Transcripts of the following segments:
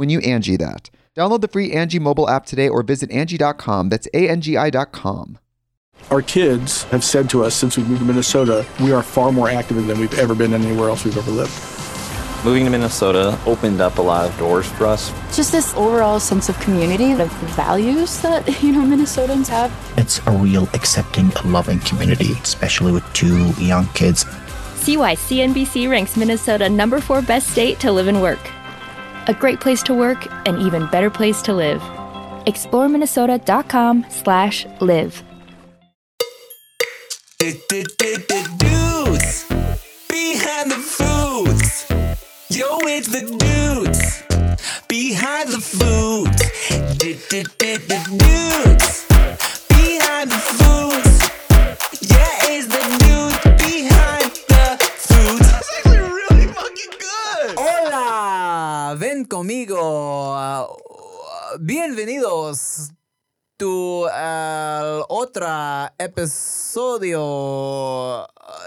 when you Angie that. Download the free Angie mobile app today or visit Angie.com. That's A-N-G-I dot com. Our kids have said to us since we moved to Minnesota, we are far more active than we've ever been anywhere else we've ever lived. Moving to Minnesota opened up a lot of doors for us. Just this overall sense of community, of values that, you know, Minnesotans have. It's a real accepting, loving community, especially with two young kids. See why CNBC ranks Minnesota number four best state to live and work. A great place to work, an even better place to live. ExploreMinnesota.com slash live. Dudes behind the foods. Yo, it's the dudes behind the foods. Dudes bienvenidos to uh, otra episodio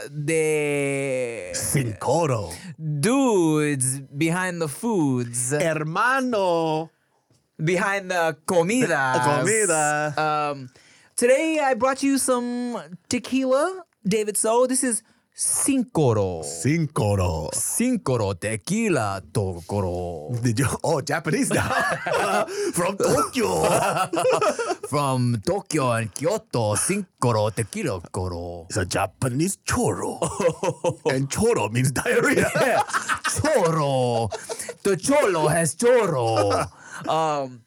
de Sin coro. dudes behind the foods, Hermano. behind the comidas. Comida. Um, today I brought you some tequila, David. So this is Cincoro. Sin coro. Cincoro tequila tokoro. Did you? Oh, Japanese now. From Tokyo. From Tokyo and Kyoto, Cincoro tequila koro. It's a Japanese choro. and choro means diarrhea. Choro. The cholo has choro. Um,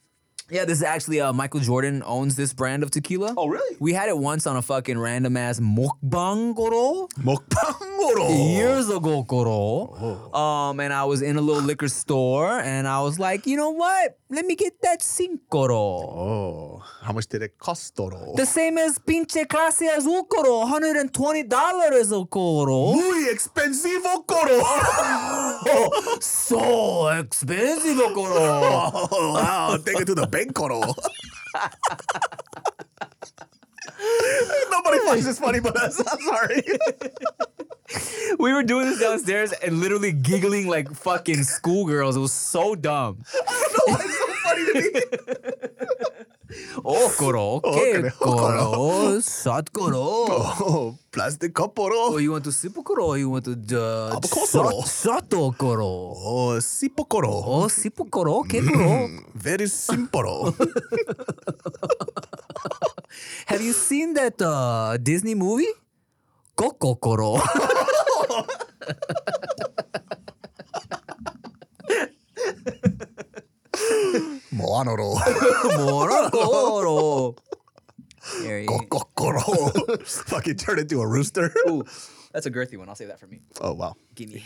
yeah, this is actually uh, Michael Jordan owns this brand of tequila. Oh, really? We had it once on a fucking random ass mukbang koro. Mokpangoro. Years ago, koro. Um, and I was in a little liquor store, and I was like, you know what? Let me get that cincoro. Oh, how much did it cost, Toro? The same as pinche clase azul koro, $120 a koro. Muy expensivo coro. So expensive koro. oh, wow. Take it to the bank coro. Nobody finds this funny but us. I'm sorry. We were doing this downstairs and literally giggling like fucking schoolgirls. It was so dumb. I don't know why it's so funny to me. Oh, koro, Okay, okay, koro. koro, sat koro. Oh, plastic cup Oh, you want to sip koro? or You want to uh, sato koro? Oh, sipo coro. Oh, sip koro, ke koro? Very simple. Have you seen that uh, Disney movie? Coco koro. Moanoro. Moro koro. There you Kokoro. Fucking turn into a rooster. Ooh, that's a girthy one. I'll save that for me. Oh, wow. Give me.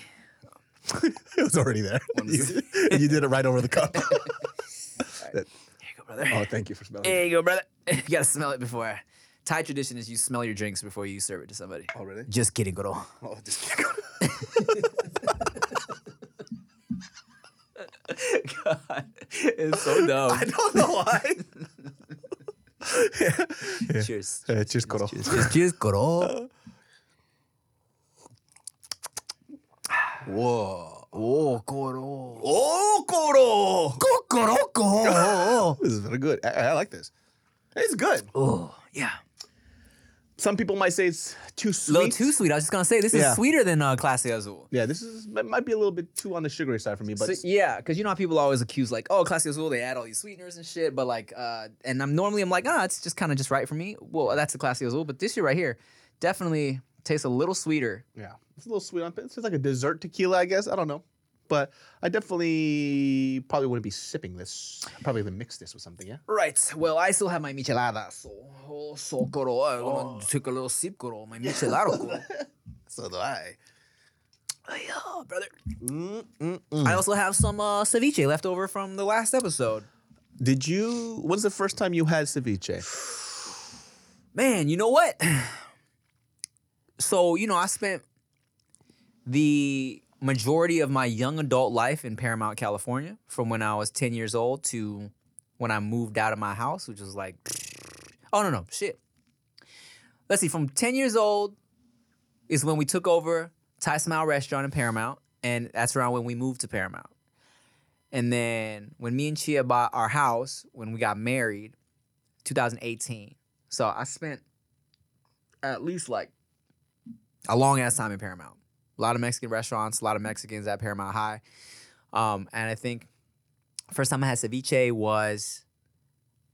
It was already there. You, you did it right over the cup. Go, brother. Oh, thank you for smelling. There you go, brother. you gotta smell it before. Thai tradition is you smell your drinks before you serve it to somebody. Oh, really? Just kidding, Goro. Oh, just kidding. God, it's so dumb. I don't know why. Cheers. Uh, cheers, Koro. Cheers, cheers, Koro. Whoa. Oh, Koro. Oh, Koro! Kokoroko. This is very good. I, I like this. It's good. Oh, yeah. Some people might say it's too A sweet. little too sweet. I was just gonna say this is Yeah. sweeter than uh, Clase Azul. Yeah, this is it might be a little bit too on the sugary side for me, but So, yeah, because you know how people always accuse like, oh, Clase Azul, they add all these sweeteners and shit, but like, uh, and I'm normally I'm like, ah, it's just kind of just right for me. Well, that's the Clase Azul, but this year right here definitely tastes a little sweeter. yeah, it's a little sweet on. It. It's like a dessert tequila, I guess. I don't know, but I definitely probably wouldn't be sipping this. I'd probably even mix this with something. Yeah. Right. Well, I still have my michelada, so oh, so Koro. I'm gonna take a little sip, Koro. My michelada, So do I. yeah, brother. I also have some uh, ceviche left over from the last episode. Did you? When's the first time you had ceviche? Man, you know what? So, you know, I spent the majority of my young adult life in Paramount, California, from when I was 10 years old to when I moved out of my house, which was like, oh, no, no, shit. Let's see, from 10 years old is when we took over Thai Smile Restaurant in Paramount, and that's around when we moved to Paramount. And then when me and Chia bought our house, when we got married, 2018. So I spent at least like a long ass time in Paramount. A lot of Mexican restaurants, a lot of Mexicans at Paramount High. Um, and I think first time I had ceviche was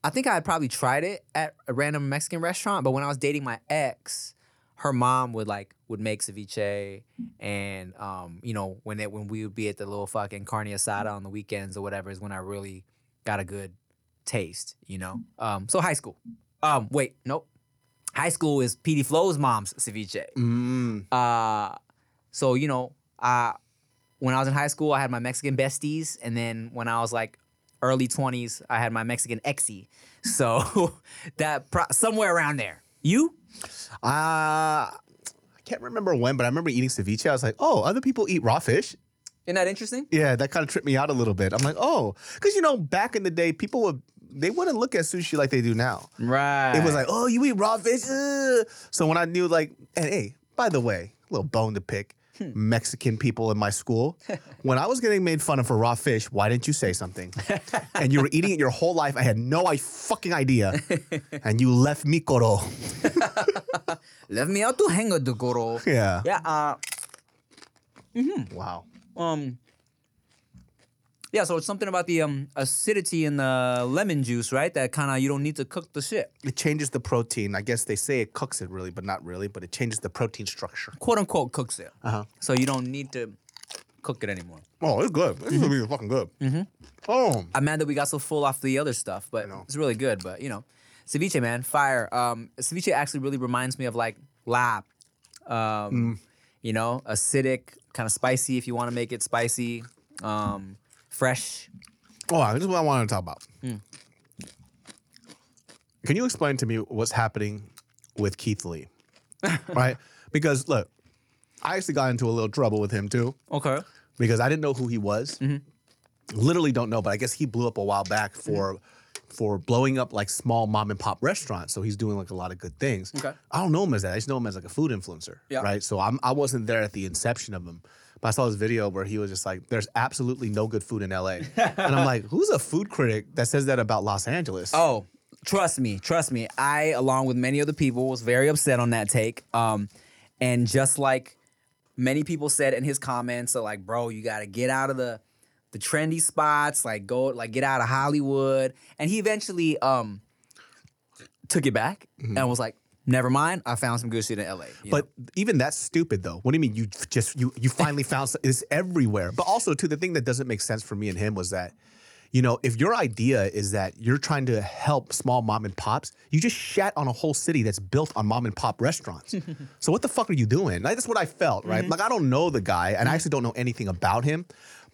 I think I had probably tried it at a random Mexican restaurant, but when I was dating my ex, her mom would like would make ceviche and um, you know, when it when we would be at the little fucking carne asada on the weekends or whatever is when I really got a good taste, you know. Um, so high school. Um, wait, nope. High school is PD Flow's mom's ceviche. Mm. Uh, so you know, uh, when I was in high school, I had my Mexican besties, and then when I was like early twenties, I had my Mexican exie. So that pro- somewhere around there. You? Uh, I can't remember when, but I remember eating ceviche. I was like, oh, other people eat raw fish. Isn't that interesting? Yeah, that kind of tripped me out a little bit. I'm like, oh, because you know, back in the day, people would they wouldn't look at sushi like they do now. Right. It was like, oh, you eat raw fish. Ugh. So when I knew, like, and hey, by the way, a little bone to pick. Mexican people in my school. When I was getting made fun of for raw fish, why didn't you say something? and you were eating it your whole life. I had no I fucking idea. and you left me koro. left me out to hang out the goro. Yeah. Yeah. Uh, Wow. um. Yeah, so it's something about the um acidity in the lemon juice, right? That kind of you don't need to cook the shit. It changes the protein. I guess they say it cooks it really, but not really. But it changes the protein structure. quote unquote cooks it. Uh-huh. So you don't need to cook it anymore. Oh, it's good. Is gonna be fucking good. Oh, I'm mad that we got so full off the other stuff, but know. it's really good. But you know, ceviche, man, fire. Um, ceviche actually really reminds me of like larb. Um, You know, acidic, kind of spicy if you want to make it spicy. Um, fresh. oh, this is what I wanted to talk about. Can you explain to me what's happening with Keith Lee? right? Because look, I actually got into a little trouble with him too Okay. because I didn't know who he was. Hmm. Literally don't know, but I guess he blew up a while back for for blowing up like small mom and pop restaurants. So he's doing like a lot of good things. Okay. I don't know him as that. I just know him as like a food influencer. Yeah. Right. So I'm I wasn't there at the inception of him. But I saw this video where he was just like, there's absolutely no good food in LA. and I'm like, who's a food critic that says that about Los Angeles? Oh, trust me, trust me. I, along with many other people, was very upset on that take. Um, and just like many people said in his comments, so like, bro, you got to get out of the the trendy spots, like go, like get out of Hollywood. And he eventually um took it back and was like, never mind. I found some good shit in LA. But know? even that's stupid though. What do you mean you just you you finally found some, it's everywhere. But also too the thing that doesn't make sense for me and him was that you know, if your idea is that you're trying to help small mom and pops, you just shat on a whole city that's built on mom and pop restaurants. so what the fuck are you doing? Like, that's what I felt, right? Mm-hmm. Like I don't know the guy and I actually don't know anything about him.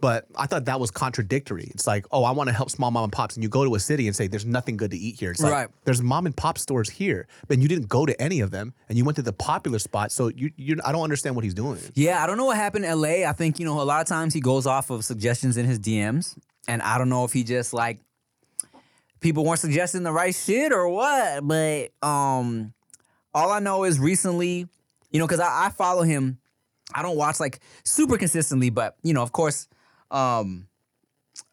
But I thought that was contradictory. It's like, oh, I want to help small mom and pops, and you go to a city and say there's nothing good to eat here. It's like Right. there's mom and pop stores here, but you didn't go to any of them, and you went to the popular spot. So you, you I don't understand what he's doing. Yeah, I don't know what happened in LA. I think, you know, a lot of times he goes off of suggestions in his DMs. And I don't know if he just like people weren't suggesting the right shit or what. But um, all I know is recently, you know, because I, I follow him. I don't watch like super consistently, but you know, of course, um,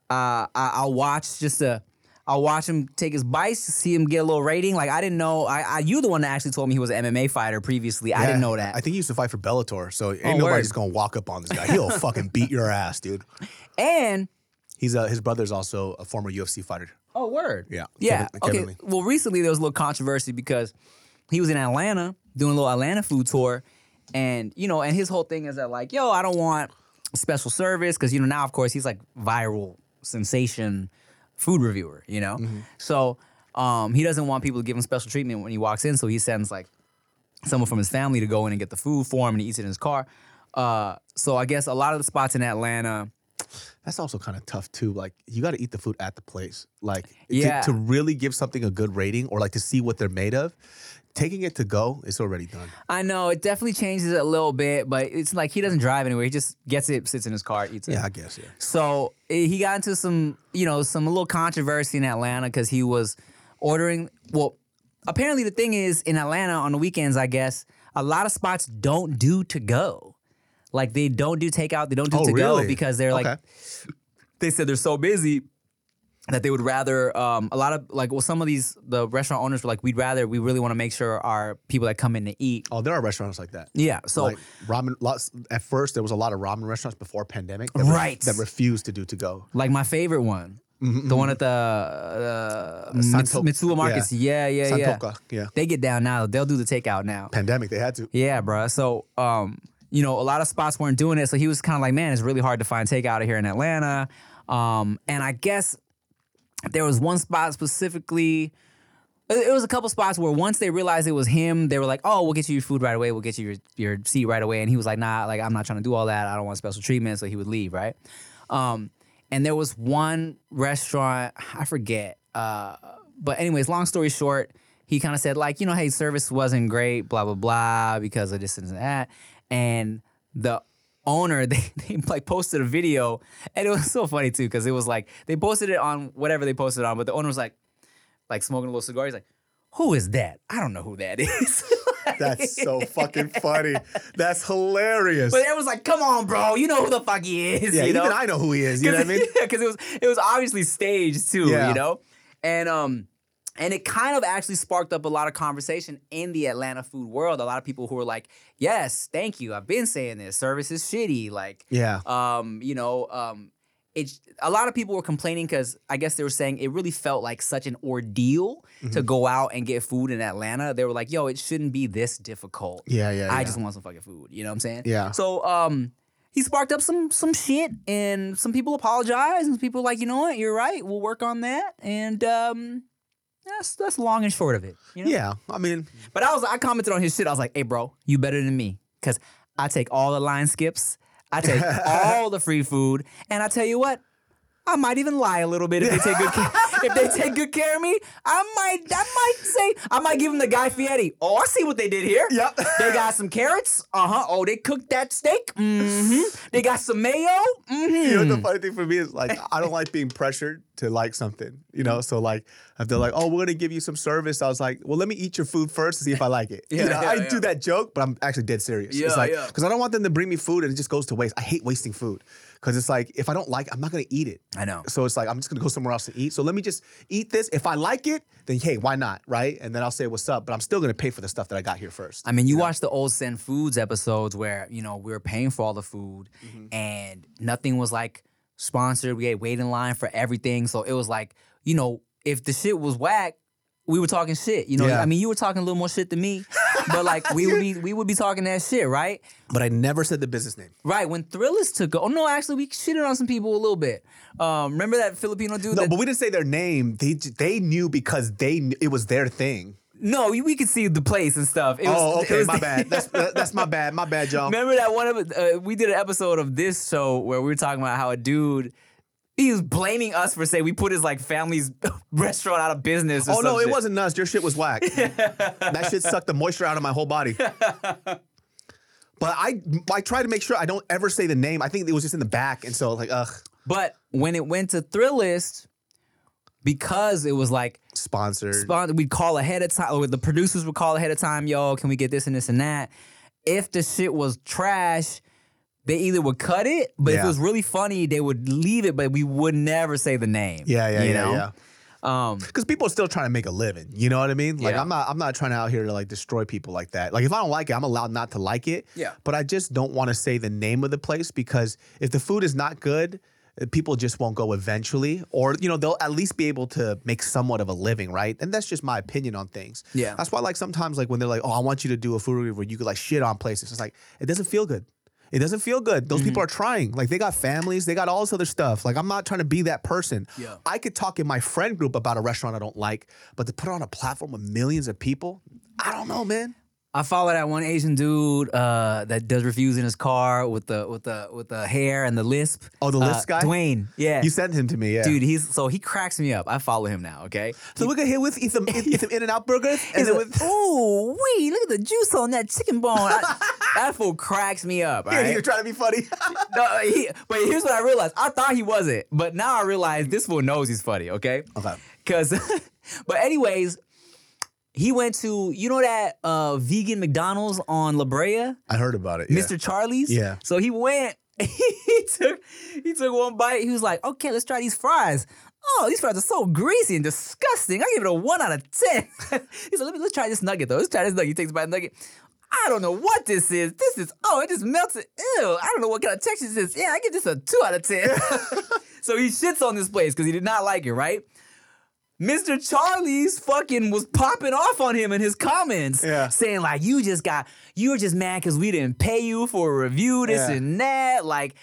uh, I, I'll watch just to. I'll watch him take his bites to see him get a little rating. Like I didn't know. I, I you the one that actually told me he was an MMA fighter previously. I didn't know that. I think he used to fight for Bellator, so ain't Oh, nobody word. gonna walk up on this guy. He'll fucking beat your ass, dude. and He's uh, his brother's also a former UFC fighter. Oh, word. Yeah, Yeah. Kevin- Kevin okay. Lee. Well, recently there was a little controversy because he was in Atlanta doing a little Atlanta food tour, and you know, and his whole thing is that like, yo, I don't want special service because you know now, of course, he's like viral sensation food reviewer, you know. Mm-hmm. So um, he doesn't want people to give him special treatment when he walks in, so he sends like someone from his family to go in and get the food for him, and he eats it in his car. Uh, so I guess a lot of the spots in Atlanta. That's also kind of tough too. Like you got to eat the food at the place. Like to- Yeah. to, really give something a good rating or like to see what they're made of. Taking it to go, it's already done. I know it definitely changes it a little bit, but it's like he doesn't drive anywhere. He just gets it, sits in his car, eats it. Yeah, I guess. Yeah. So eh, he got into some, you know, some little controversy in Atlanta because he was ordering. Well, apparently the thing is in Atlanta on the weekends, I guess a lot of spots don't do to go. Like they don't do takeout, they don't do Oh, to go really? because they're like they said they're so busy that they would rather um, a lot of like well some of these the restaurant owners were like we'd rather we really want to make sure our people that come in to eat Oh, there are restaurants like that. yeah so like ramen. Lots at first, there was a lot of ramen restaurants before pandemic, that Right. that refused to do to go. Like my favorite one, the one at the uh, Santo- Mitsuwa Markets. Yeah, yeah, yeah. Santoka, yeah. They get down now. They'll do the takeout now. Pandemic, they had to. Yeah, bruh. So, um, you know, a lot of spots weren't doing it. So he was kind of like, man, it's really hard to find takeout here in Atlanta. Um, and I guess there was one spot specifically. It was a couple spots where once they realized it was him, they were like, "Oh, we'll get you your food right away. We'll get you your, your seat right away." And he was like, "Nah, like I'm not trying to do all that. I don't want special treatment." So he would leave, right? Um, and there was one restaurant I forget, uh, but anyways, long story short, he kind of said like, you know, hey, service wasn't great, blah blah blah, because of this and that, and the owner they, they like posted a video and it was so funny too because it was like they posted it on whatever they posted on but the owner was like like smoking a little cigar he's like who is that i don't know who that is That's so fucking funny. That's hilarious. but it was like come on bro you know who the fuck he is yeah, you know even I know who he is. You know what I mean? because it was it was obviously staged too Yeah. you know and um and it kind of actually sparked up a lot of conversation in the Atlanta food world. A lot of people who were like, "Yes, thank you. I've been saying this. Service is shitty." Like, Yeah. um, you know, um, it's a lot of people were complaining because I guess they were saying it really felt like such an ordeal Mm-hmm. to go out and get food in Atlanta. They were like, "Yo, it shouldn't be this difficult." Yeah, yeah, I yeah. just want some fucking food. You know what I'm saying? Yeah. So, um, he sparked up some some shit, and some people apologized, and some people were like, you know what, you're right. We'll work on that, and um, that's that's long and short of it. You know? Yeah. I mean, But I was I commented on his shit. I was like, hey, bro, you better than me. Cause I take all the line skips. I take all the free food. And I tell you what, I might even lie a little bit if they take good care. if they take good care of me, I might I might say I might give them the Guy Fieri. Oh, I see what they did here. Yep. they got some carrots. Uh-huh. Oh, they cooked that steak. Mm-hmm. They got some mayo. Mm-hmm. you know the funny thing for me is like I don't like being pressured to like something, you know. So like if they're like, "Oh, we're gonna give you some service," I was like, "Well, let me eat your food first to see if I like it." Yeah, you know, yeah, I yeah. do that joke, but I'm actually dead serious. Yeah, it's like yeah. because I don't want them to bring me food and it just goes to waste. I hate wasting food because it's like if I don't like, I'm not gonna eat it. I know. So it's like I'm just gonna go somewhere else to eat. So let me just eat this. If I like it, then hey, why not, right? And then I'll say what's up. But I'm still gonna pay for the stuff that I got here first. I mean, you watch the old Send Foods episodes where, you know, we were paying for all the food mm-hmm. and nothing was like sponsored. We had wait in line for everything. So it was like, you know, if the shit was whack, we were talking shit. You know, Yeah. I mean, you were talking a little more shit than me, but like we would be we would be talking that shit, right? but I never said the business name. Right. When Thrillist took oh no, actually we shitted on some people a little bit. Um, remember that Filipino dude No, that, but we didn't say their name. They they knew because they kn- it was their thing. No, we could see the place and stuff. It oh, was- okay, my bad. That's that's my bad. My bad, y'all. Remember that one of uh, we did an episode of this show where we were talking about how a dude he was blaming us for saying we put his like family's restaurant out of business. Or Oh no, it shit. wasn't us. Your shit was whack. that shit sucked the moisture out of my whole body. But I I try to make sure I don't ever say the name. I think it was just in the back, and so like ugh. But when it went to Thrillist, because it was like Sponsored. spon- we'd call ahead of time, or the producers would call ahead of time, yo, can we get this and this and that? If the shit was trash, they either would cut it, but if Yeah. it was really funny, they would leave it, but we would never say the name. yeah, yeah, you yeah, know? yeah. Um, Because people are still trying to make a living. You know what I mean? Like Yeah. I'm not I'm not trying out here to like destroy people like that. Like if I don't like it, I'm allowed not to like it. Yeah. But I just don't want to say the name of the place because if the food is not good, uh, people just won't go eventually. Or, you know, they'll at least be able to make somewhat of a living, right? And that's just my opinion on things. Yeah. That's why like sometimes like when they're like, Oh, I want you to do a food review where you could like shit on places. It's like, it doesn't feel good. It doesn't feel good. Those Mm-hmm. people are trying. Like they got families, they got all this other stuff. Like I'm not trying to be that person. Yeah. I could talk in my friend group about a restaurant I don't like, but to put it on a platform with millions of people, I don't know, man. I follow that one Asian dude uh, that does reviews in his car with the with the with the hair and the lisp. Oh, the Uh, lisp guy? Dwayne. Yeah. You sent him to me, yeah. Dude, he's so he cracks me up. I follow him now. Okay. so we're gonna hit with eat some, eat, some In and Out burgers, and then like, with Ooh, wee, look at the juice on that chicken bone. I- that fool cracks me up. yeah, right? you're trying to be funny. No, he, but here's what I realized. I thought he wasn't, but now I realize this fool knows he's funny. Okay. Okay. Cause, but anyways, he went to you know that uh, vegan McDonald's on La Brea, I heard about it. yeah. Mr. Charlie's. Yeah. So he went. He took he took one bite. He was like, "Okay, let's try these fries." Oh, these fries are so greasy and disgusting. I give it a one out of ten. he said, "Let me let's try this nugget though. Let's try this nugget." He takes a bite of the nugget. I don't know what this is. This is oh, it just melted. Ew, I don't know what kind of texture this is. Yeah, I give this a two out of ten. so he shits on this place because he did not like it, right? Mr. Charlie's fucking was popping off on him in his comments, Yeah. saying like, "You just got, you were just mad because we didn't pay you for a review, this Yeah. and that." Like,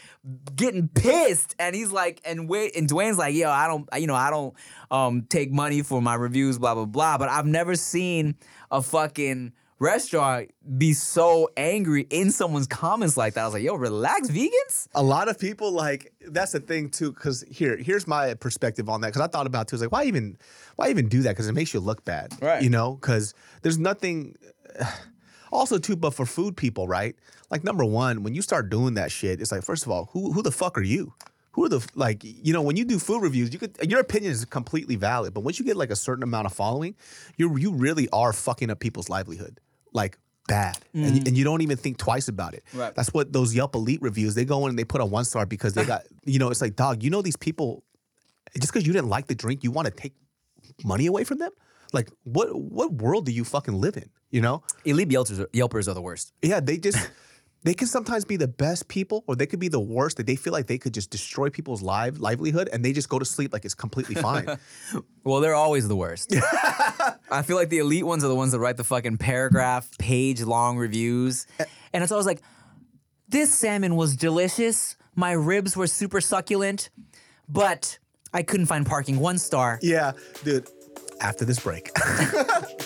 getting pissed, and he's like, and wait, and Dwayne's like, "Yo, I don't, you know, I don't um take money for my reviews, blah blah blah." But I've never seen a fucking restaurant be so angry in someone's comments like that. I was like, "Yo, relax, vegans." a lot of people like that's the thing too because here here's my perspective on that because i thought about it too it's like why even why even do that because it makes you look bad Right. you know because there's nothing also too but for food people right like number one when you start doing that shit it's like first of all who who the fuck are you who are the like you know when you do food reviews you could your opinion is completely valid but once you get like a certain amount of following you you really are fucking up people's livelihood like bad and, you- mm. and you don't even think twice about it Right. that's what those yelp elite reviews they go in and they put a one star because they got you know it's like dog you know these people just because you didn't like the drink you want to take money away from them like what what world do you fucking live in you know Elite Yelpers are, Yelpers are the worst. yeah they just they can sometimes be the best people or they could be the worst that they feel like they could just destroy people's live livelihood and they just go to sleep like it's completely fine Well, they're always the worst. I feel like the elite ones are the ones that write the fucking paragraph, page long reviews. And it's always like, this salmon was delicious. My ribs were super succulent, but I couldn't find parking. One star. yeah dude after this break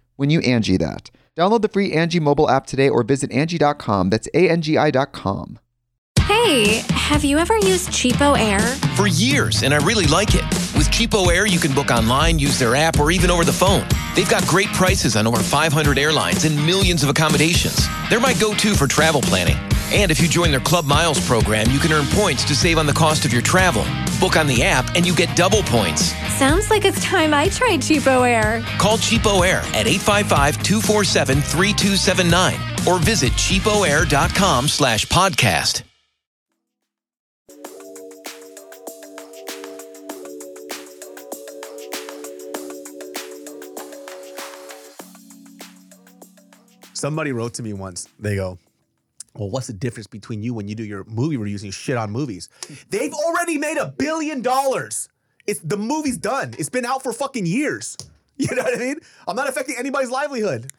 when you Angie that. Download the free Angie mobile app today or visit Angie.com. That's A-N-G-I dot com. Hey, have you ever used CheapOair? For years, and I really like it. With CheapOair, you can book online, use their app, or even over the phone. They've got great prices on over 500 airlines and millions of accommodations. They're my go to for travel planning. And if you join their Club Miles program, you can earn points to save on the cost of your travel. Book on the app, and you get double points. Sounds like it's time I tried CheapOair. Call CheapOair at 855-247-3279 or visit cheapoair.com slash podcast. Somebody wrote to me once. They go, "Well, what's the difference between you when you do your movie reviews and you shit on movies? They've already made a billion dollars. It's the movie's done. It's been out for fucking years. You know what I mean? I'm not affecting anybody's livelihood.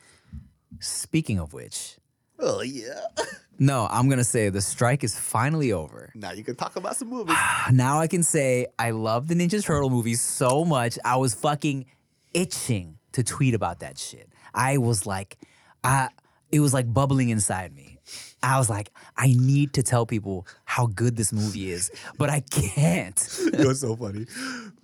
Speaking of which, Oh yeah. no, I'm gonna say the strike is finally over. Now you can talk about some movies. Now I can say I love the Ninja Turtle movies so much. I was fucking itching to tweet about that shit. I was like, I it was like bubbling inside me. I was like, I need to tell people how good this movie is, but I can't. it was so funny.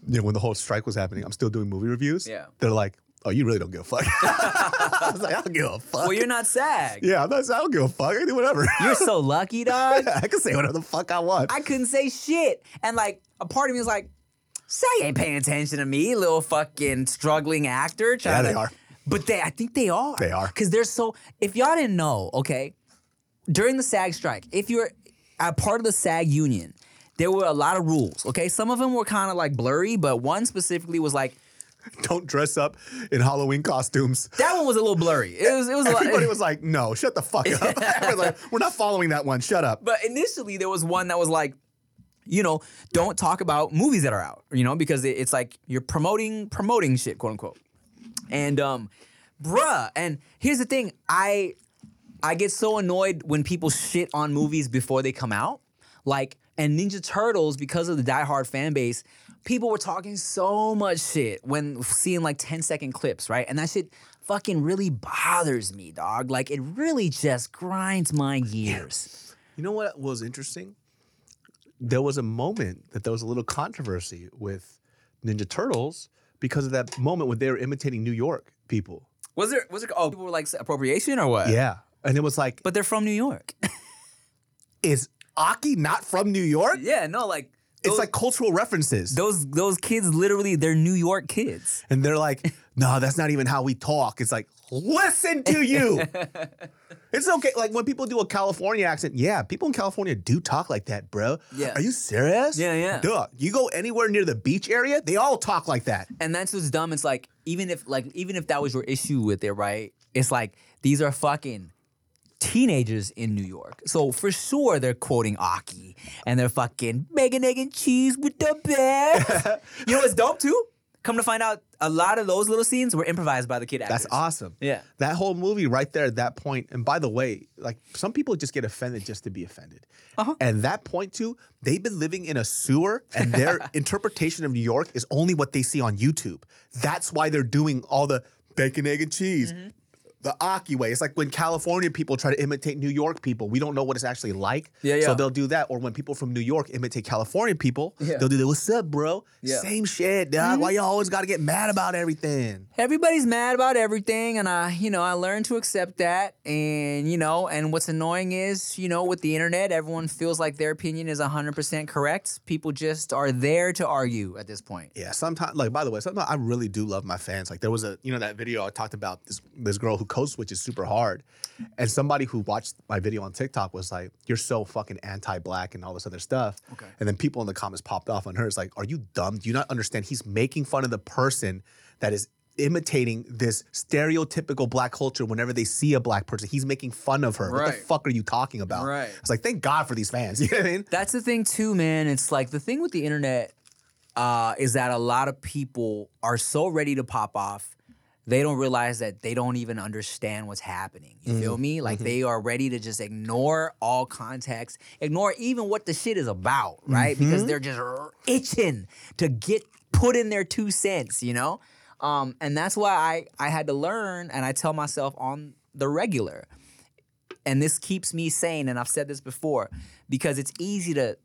Yeah, when the whole strike was happening, I'm still doing movie reviews. Yeah. They're like, "Oh, you really don't give a fuck." I was like, "I don't give a fuck." Well, you're not SAG. Yeah, I'm not. I don't give a fuck. I do whatever. You're so lucky, dog. I can say whatever the fuck I want. I couldn't say shit. And like a part of me was like, SAG ain't paying attention to me, little fucking struggling actor. Yeah, they to- are. But they I think they are. They are. Because they're so if y'all didn't know, okay, during the SAG strike, if you're a part of the SAG union, there were a lot of rules. Okay. Some of them were kind of like blurry, but one specifically was like Don't dress up in Halloween costumes. that one was a little blurry. It was it was a lot- Everybody was like, "No, shut the fuck up." Like, "We're not following that one. Shut up." But initially, there was one that was like, you know, don't talk about movies that are out, you know, because it- it's like you're promoting promoting shit, quote unquote. And um, bruh, and here's the thing, I I get so annoyed when people shit on movies before they come out. Like, and Ninja Turtles, because of the diehard fan base, people were talking so much shit when seeing like 10 second clips, right? And that shit fucking really bothers me, dog. Like, it really just grinds my gears. You know what was interesting? There was a moment that there was a little controversy with Ninja Turtles because of that moment when they were imitating New York people. Was there was there oh people were like appropriation or what? Yeah. And it was like, But they're from New York. is Aki not from New York? yeah, no, like It's like cultural references. those those kids literally they're New York kids. and they're like, no, that's not even how we talk. It's like, listen to you. it's okay. Like when people do a California accent, yeah, people in California do talk like that, bro. Yeah. Are you serious? Yeah, yeah. Duh. You go anywhere near the beach area, they all talk like that. And that's what's dumb. It's like even if like even if that was your issue with it, right? It's like these are fucking teenagers in New York. So for sure they're quoting Aki and they're fucking bacon, egg, and cheese with the best. you know what's dope too? Come to find out, a lot of those little scenes were improvised by the kid actors. That's awesome. Yeah. That whole movie right there at that point, and by the way, like some people just get offended just to be offended. Uh-huh. And that point too, they've been living in a sewer and their interpretation of New York is only what they see on YouTube. That's why they're doing all the bacon, egg, and cheese. Mm-hmm. The Aki way. It's like when California people try to imitate New York people. We don't know what it's actually like. Yeah, yeah. So they'll do that. Or when people from New York imitate California people, Yeah. they'll do the what's up, bro? Yeah. Same shit, dog. Mm-hmm. Why y'all always gotta get mad about everything? everybody's mad about everything and i you know i learned to accept that and you know and what's annoying is you know with the internet everyone feels like their opinion is 100% correct people just are there to argue at this point Yeah, sometimes like by the way, sometimes I really do love my fans. Like there was a you know that video I talked about this this girl who code switches super hard, and somebody who watched my video on TikTok was like, "You're so fucking anti-black and all this other stuff." Okay. And then people in the comments popped off on her. It's like, "Are you dumb? Do you not understand? He's making fun of the person that is imitating this stereotypical black culture whenever they see a black person. He's making fun of her. What the fuck are you talking about? Right. It's like, thank God for these fans. You know what I mean? That's the thing too, man. It's like the thing with the internet uh, is that a lot of people are so ready to pop off, they don't realize that they don't even understand what's happening. You feel Mhm. me? Like Mhm. they are ready to just ignore all context, ignore even what the shit is about, right? Because Mhm. they're just itching to get put in their two cents, you know? Um, and that's why I I had to learn, and I tell myself on the regular, and this keeps me sane, and I've said this before, because it's easy to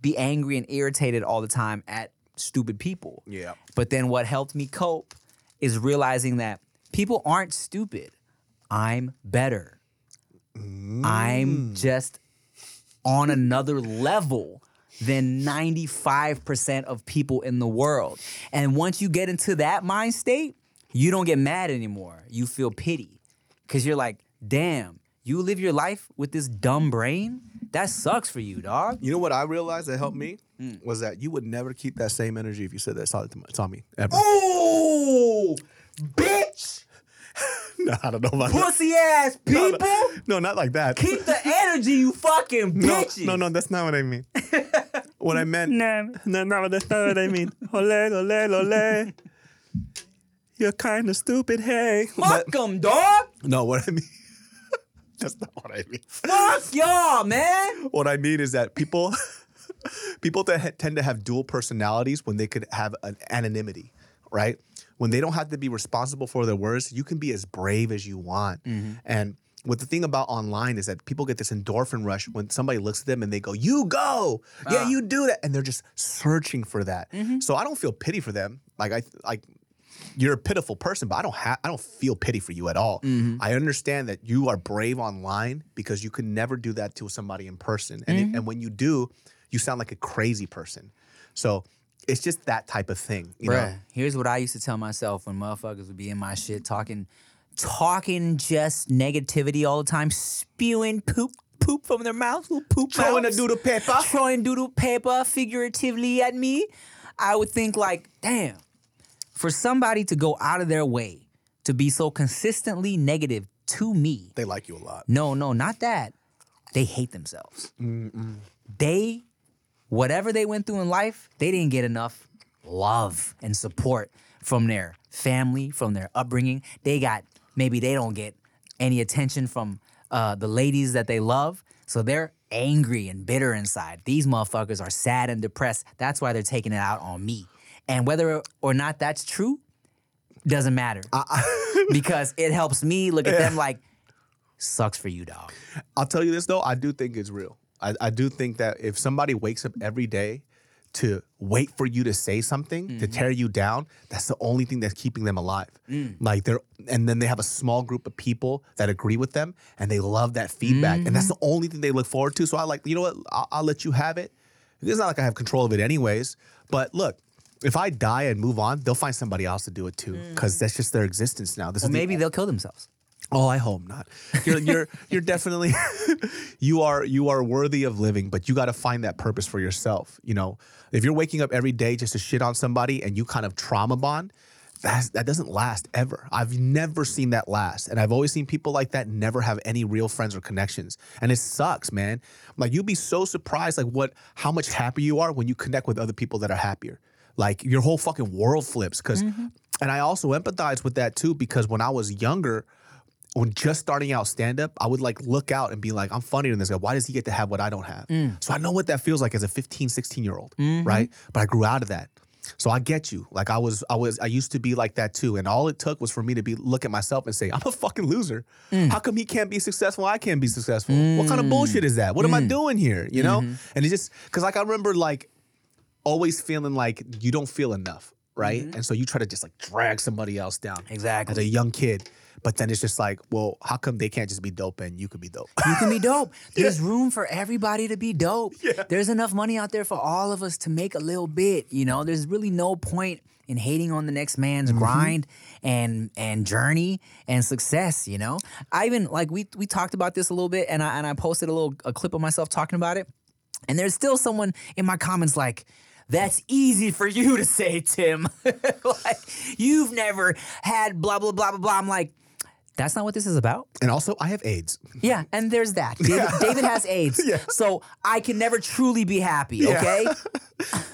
be angry and irritated all the time at stupid people. Yeah. But then what helped me cope is realizing that people aren't stupid. I'm better. I'm mm. just on another level than 95% of people in the world. And once you get into that mind state, you don't get mad anymore. You feel pity. Cause you're like, damn, you live your life with this dumb brain? That sucks for you, dog. You know what I realized that helped me Mm. was that you would never keep that same energy if you said that to to me ever. Oh, bitch! no, I don't know about that. Pussy ass No, people! no, no, not like that. Keep the energy, you fucking no, bitches! no, no, that's not what I mean. what I meant. No, no, no, that's not what I mean. Ole, ole, ole. You're kind of stupid, hey. Fuck them, dog! No, what I mean. That's not what I mean. Fuck y'all, man! What I mean is that people, people that ha- tend to have dual personalities when they could have an anonymity, right? When they don't have to be responsible for their words, you can be as brave as you want. Mm-hmm. And what the thing about online is that people get this endorphin rush when somebody looks at them and they go, "You go, yeah, Ah. you do that," and they're just searching for that. Mm-hmm. So I don't feel pity for them. Like I like. You're a pitiful person, but I don't have I don't feel pity for you at all. Mhm. I understand that you are brave online because you could never do that to somebody in person. And, it- Mhm. and when you do, you sound like a crazy person. So it's just that type of thing. You Bruh, know? here's what I used to tell myself when motherfuckers would be in my shit talking, talking just negativity all the time, spewing poop, poop from their mouths, little poop Throwing a mouths, doodle paper. throwing doodle paper figuratively at me. I would think like, damn, for somebody to go out of their way to be so consistently negative to me. They like you a lot. No, no, not that. They hate themselves. They, whatever they went through in life, they didn't get enough love and support from their family, from their upbringing. They got, maybe they don't get any attention from uh, the ladies that they love. So they're angry and bitter inside. These motherfuckers are sad and depressed. That's why they're taking it out on me. And whether or not that's true, doesn't matter. because it helps me look at them like, sucks for you, dog. I'll tell you this though, I do think it's real. I, I do think that if somebody wakes up every day to wait for you to say something to Mm-hmm. tear you down, that's the only thing that's keeping them alive. Mm. Like they're and then they have a small group of people that agree with them and they love that feedback. And that's the Mm-hmm. only thing they look forward to. So I like, you know what? I'll, I'll let you have it. It's not like I have control of it anyways. But look, if I die and move on, they'll find somebody else to do it too. Because mm. that's just their existence now. This Or is the maybe they'll kill themselves. Oh, I hope not. You're you're you're definitely you are you are worthy of living, but you got to find that purpose for yourself. You know, if you're waking up every day just to shit on somebody and you kind of trauma bond, that's, that doesn't last ever. I've never seen that last, and I've always seen people like that never have any real friends or connections, and it sucks, man. Like you'd be so surprised, like what how much happier you are when you connect with other people that are happier. Like your whole fucking world flips because, mm-hmm. and I also empathize with that too because when I was younger when just starting out stand up, I would like look out and be like, I'm funnier than this guy. Why does he get to have what I don't have? Mm. So I know what that feels like as a 15, 16 year old, Mhm. right? But I grew out of that. So I get you. Like I was, I was, I used to be like that too. And all it took was for me to be look at myself and say, I'm a fucking loser. Mm. How come he can't be successful? I can't be successful. What kind of mm. bullshit is that? What am I mm. doing here? You know? Mm-hmm. And it just because like I remember like always feeling like you don't feel enough, right? And so you try to just like drag somebody else down. Exactly. As a young kid. But then it's just like, well, how come they can't just be dope and you could be dope? You can be dope. There's room for everybody to be dope. Yeah. There's enough money out there for all of us to make a little bit. You know, there's really no point in hating on the next man's Mm-hmm. grind and and journey and success. You know, I even like we we talked about this a little bit, and I and I posted a little a clip of myself talking about it. And there's still someone in my comments like, That's easy for you to say, Tim. like, you've never had blah, blah, blah, blah, blah. I'm like, that's not what this is about. And also, I have AIDS. Yeah, and there's that. David, David has AIDS. So I can never truly be happy, Yeah. okay?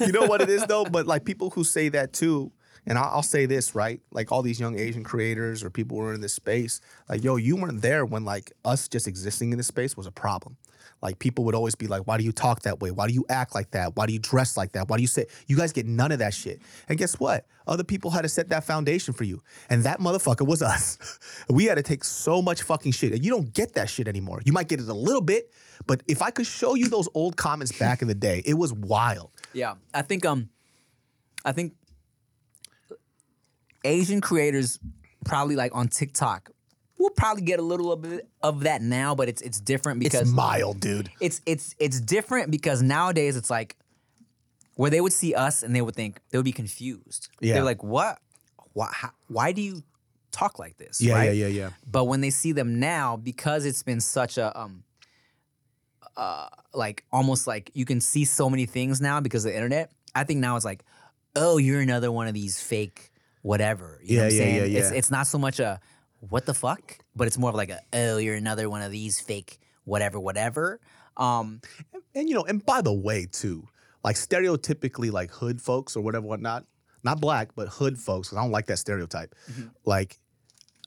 you know what it is though but like people who say that too and I'll, I'll say this right like all these young asian creators or people who are in this space like yo you weren't there when like us just existing in this space was a problem like people would always be like why do you talk that way? Why do you act like that? Why do you dress like that? Why do you say you guys get none of that shit. And guess what? Other people had to set that foundation for you. And that motherfucker was us. We had to take so much fucking shit. And you don't get that shit anymore. You might get it a little bit but if i could show you those old comments back in the day it was wild. Yeah, I think um, I think Asian creators probably like on TikTok. We'll probably get a little bit of that now, but it's it's different because it's mild, dude. It's it's it's different because nowadays it's like where they would see us and they would think they would be confused. Yeah. They're like, "What? Why? How, why do you talk like this?" Yeah, right? yeah, yeah, yeah. But when they see them now, because it's been such a um, uh, like almost like you can see so many things now because of the internet. I think now it's like, oh, you're another one of these fake whatever. You know Yeah, what I'm yeah, saying? yeah, It's yeah. it's not so much a what the fuck, but it's more of like a oh, you're another one of these fake whatever, whatever. Um, and you know, and by the way, too, like stereotypically, like hood folks or whatever, whatnot, not black, but hood folks, 'cause I don't like that stereotype. Like,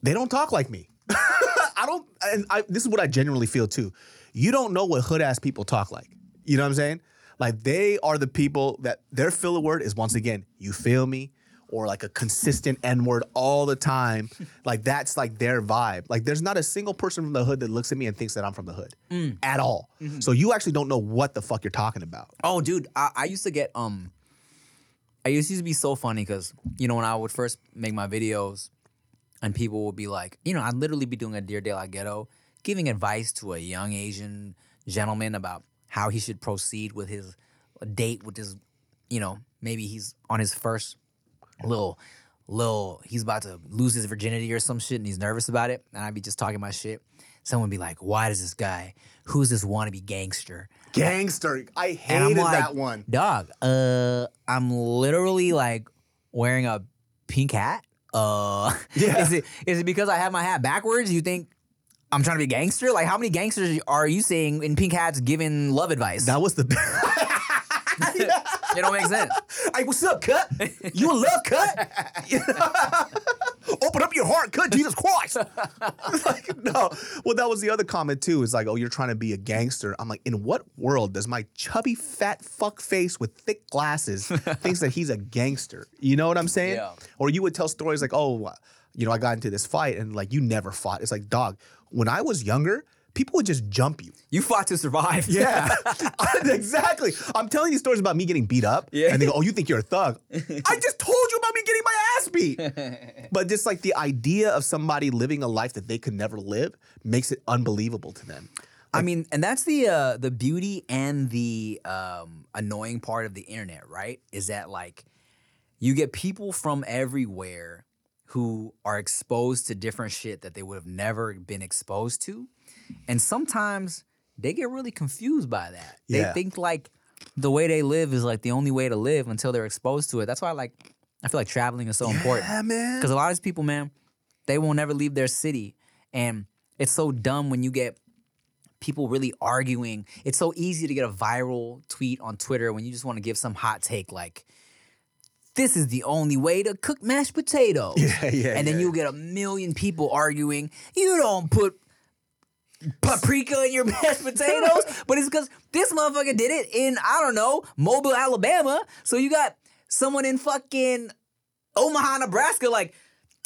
they don't talk like me. I don't, and I, this is what I genuinely feel too. You don't know what hood ass people talk like. You know what I'm saying? Like, they are the people that their filler word is once again, you feel me? Or like a consistent N word all the time. like, that's like their vibe. Like, there's not a single person from the hood that looks at me and thinks that I'm from the hood Mm. at all. So you actually don't know what the fuck you're talking about. Oh, dude, I, I used to get um, I used to be so funny because you know when I would first make my videos, and people would be like, you know, I'd literally be doing a Dear De La Ghetto, giving advice to a young Asian gentleman about how he should proceed with his date with his, you know, maybe he's on his first little little he's about to lose his virginity or some shit and he's nervous about it and I'd be just talking my shit. Someone would be like, "Why does this guy? Who's this wannabe gangster?" Gangster. I And hated I'm like, that one. Dog, uh, I'm literally like wearing a pink hat. Uh, is it is it because I have my hat backwards? You think I'm trying to be a gangster? Like, how many gangsters are you seeing in pink hats giving love advice? That was the. it don't make sense. Hey, what's up, cut? You a love cut? Open up your heart, cut, Jesus Christ. like, no. Well, that was the other comment too. Is like, oh, you're trying to be a gangster. I'm like, in what world does my chubby, fat fuck face with thick glasses thinks that he's a gangster? You know what I'm saying? Yeah. Or you would tell stories like, oh, you know, I got into this fight and like you never fought. It's like, dog, when I was younger, people would just jump you. You fought to survive. Yeah, exactly. I'm telling you stories about me getting beat up, Yeah. and they go, "Oh, you think you're a thug?" I just told you about me getting my ass beat. but just like the idea of somebody living a life that they could never live makes it unbelievable to them. I mean, and that's the uh, the beauty and the um, annoying part of the internet, right? Is that like you get people from everywhere who are exposed to different shit that they would have never been exposed to, and sometimes they get really confused by that. Yeah. They think like the way they live is like the only way to live until they're exposed to it. That's why like I feel like traveling is so important. Yeah, man. Because a lot of these people, man, they will never leave their city. And it's so dumb when you get people really arguing. It's so easy to get a viral tweet on Twitter when you just want to give some hot take like, this is the only way to cook mashed potatoes. Yeah, yeah, And then yeah. you'll get a million people arguing, you don't put paprika in your mashed potatoes. but it's because this motherfucker did it in, I don't know, Mobile, Alabama. So you got someone in fucking Omaha, Nebraska, like,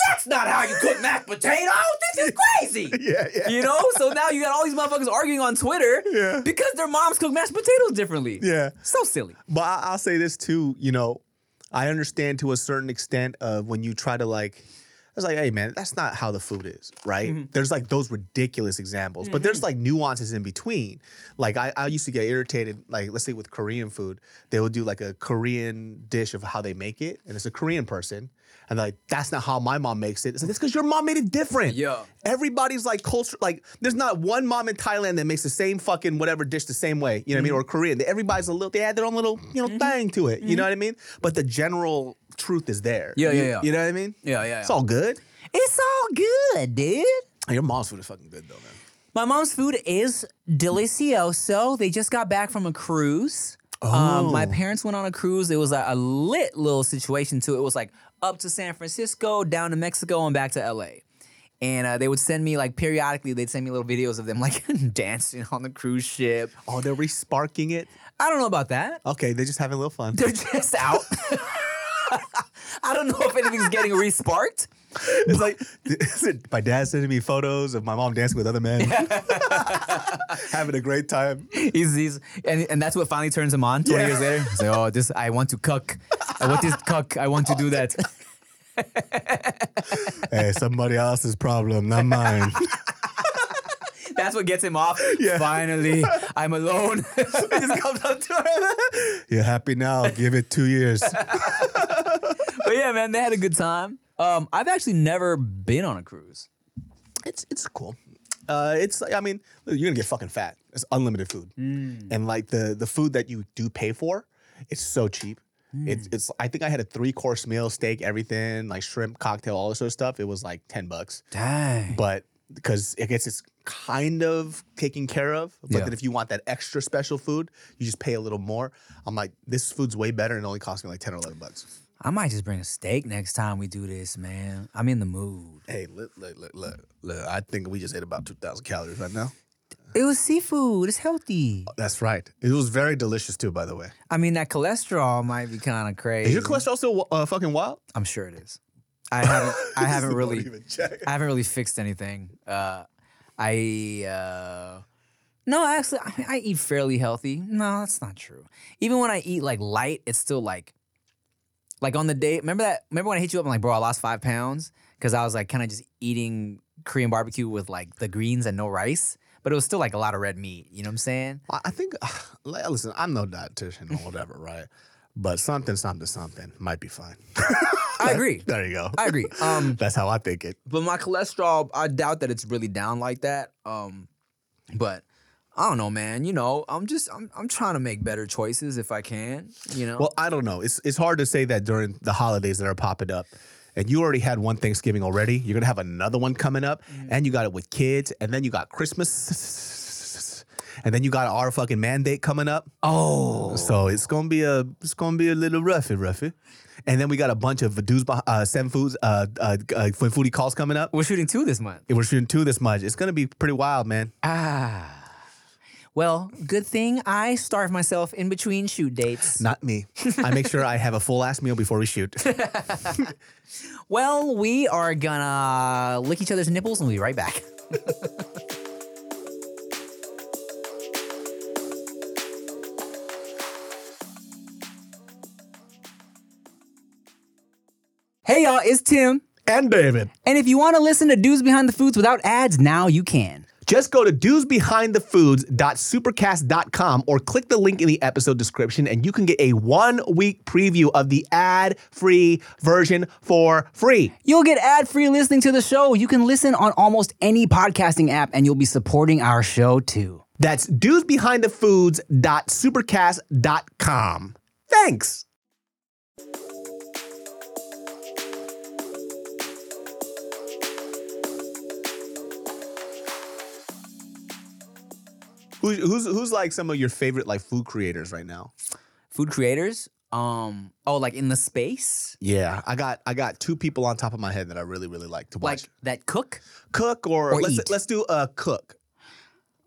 that's not how you cook mashed potatoes. This is crazy. Yeah, yeah. You know? So now you got all these motherfuckers arguing on Twitter Yeah. because their moms cook mashed potatoes differently. Yeah. So silly. But I, I'll say this too, you know, I understand to a certain extent of when you try to like, was like, hey man, that's not how the food is, right? Mm-hmm. There's like those ridiculous examples, but there's like nuances in between. Like I, I used to get irritated, like let's say with Korean food, they would do like a Korean dish of how they make it, and it's a Korean person, And they're like, that's not how my mom makes it. It's like, it's because your mom made it different. Yeah. Everybody's like culture, like, there's not one mom in Thailand that makes the same fucking whatever dish the same way. You know what I mean? Mm-hmm. Or Korean. Everybody's a little, they add their own little, you know, mm-hmm. thing to it. You know mm-hmm. what I mean? But the general truth is there. Yeah, You- yeah, yeah. You know what I mean? Yeah, yeah, It's all good. It's all good, dude. Your mom's food is fucking good though, man. My mom's food is delicioso. They just got back from a cruise. Um, my Oh. parents went on a cruise. It was a, a lit little situation too. It was like up to San Francisco, down to Mexico, and back to LA. And uh, they would send me like periodically. They'd send me little videos of them like dancing on the cruise ship. Oh, they're resparking it. I don't know about that. Okay, they're just having a little fun. They're just out. I don't know if anything's getting resparked. It's like my dad sending me photos of my mom dancing with other men, having a great time. He's, he's and, and that's what finally turns him on 20 Yeah. years later. He's like, oh, this I want to cook. I uh, want this cook. I want to do that. Hey, somebody else's problem, not mine. That's what gets him off. Yeah. Finally, I'm alone. he just comes up to her. You're happy now. Give it two years. But yeah, man, they had a good time. Um, I've actually never been on a cruise. It's it's cool. Uh, it's like I mean, you're gonna get fucking fat. It's unlimited food, and like the the food that you do pay for, it's so cheap. It's it's. I think I had a three course meal, steak, everything, like shrimp, cocktail, all this sort of stuff. It was like ten bucks. Dang. But because I guess it's kind of taken care of. But Yeah. then if you want that extra special food, you just pay a little more. I'm like, this food's way better and it only cost me like ten or eleven bucks. I might just bring a steak next time we do this, man. I'm in the mood. Hey, look, look, look, look, look. I think we just ate about two thousand calories right now. It was seafood. It's healthy. That's right. It was very delicious too, by the way. I mean, that cholesterol might be kind of crazy. Is your cholesterol still uh, fucking wild? I'm sure it is. I haven't. I haven't really. I haven't really fixed anything. Uh, I. Uh, no, actually, I, I eat fairly healthy. No, that's not true. Even when I eat like light, it's still like, like on the day. Remember that? Remember when I hit you up and like, bro, I lost five pounds because I was like kind of just eating Korean barbecue with like the greens and no rice, but it was still like a lot of red meat. You know what I'm saying? I I think. Listen, I'm no dietitian or whatever, right? But something, something, something might be fine. I agree. There you go. I agree. Um, That's how I think it. But my cholesterol, I doubt that it's really down like that. Um, but I don't know, man. You know, I'm just I'm I'm trying to make better choices if I can. You know. Well, I don't know. It's it's hard to say that during the holidays that are popping up. And you already had one Thanksgiving already. You're gonna have another one coming up, and you got it with kids, and then you got Christmas, and then you got our fucking mandate coming up. Oh, so it's gonna be a it's gonna be a little roughy, roughy. And then we got a bunch of dudes, uh, seven foods, uh, uh, uh, foodie calls coming up. We're shooting two this month. We're shooting two this month. It's gonna be pretty wild, man. Ah. Well, good thing I starve myself in between shoot dates. Not me. I make sure I have a full ass meal before we shoot. Well, we are gonna lick each other's nipples and we'll be right back. Hey y'all, it's Tim. And David. And if you want to listen to Dudes Behind the Foods without ads, now you can. Just go to dudesbehindthefoods.supercast.com or click the link in the episode description and you can get a one week preview of the ad free version for free. You'll get ad free listening to the show. You can listen on almost any podcasting app and you'll be supporting our show too. That's dudesbehindthefoods.supercast.com. Thanks. Who's, who's who's like some of your favorite like food creators right now? Food creators? Um, oh, like in the space? Yeah, I got I got two people on top of my head that I really really like to watch. Like that cook? cook or, Or let's eat. let's do a cook.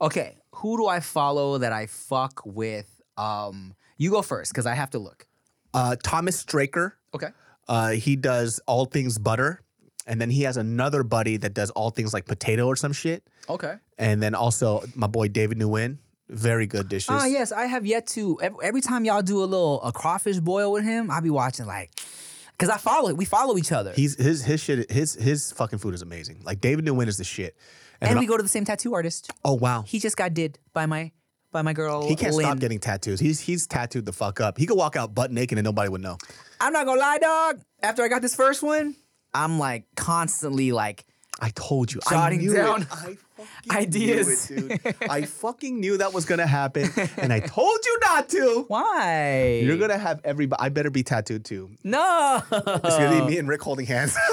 Okay, who do I follow that I fuck with? Um, you go first because I have to look. Uh, Thomas Straker. Okay. Uh, he does all things butter, and then he has another buddy that does all things like potato or some shit. Okay. And then also my boy David Nguyen, very good dishes. Ah, yes, I have yet to. Every, every time y'all do a little a crawfish boil with him, I'll be watching like, cause I follow it. We follow each other, He's his his shit his his fucking food is amazing. Like David Nguyen is the shit. and then we go to the same tattoo artist. Oh wow. He just got did by my by my girl. He can't Lynn. stop getting tattoos. He's he's tattooed the fuck up. He could walk out butt naked and nobody would know. I'm not gonna lie, dog. After I got this first one, I'm like constantly like I told you. I jotting knew down it. I ideas. knew it, dude. I fucking knew that was gonna happen, and I told you not to. Why? You're gonna have everybody. I better be tattooed too. No. It's gonna be me and Rick holding hands.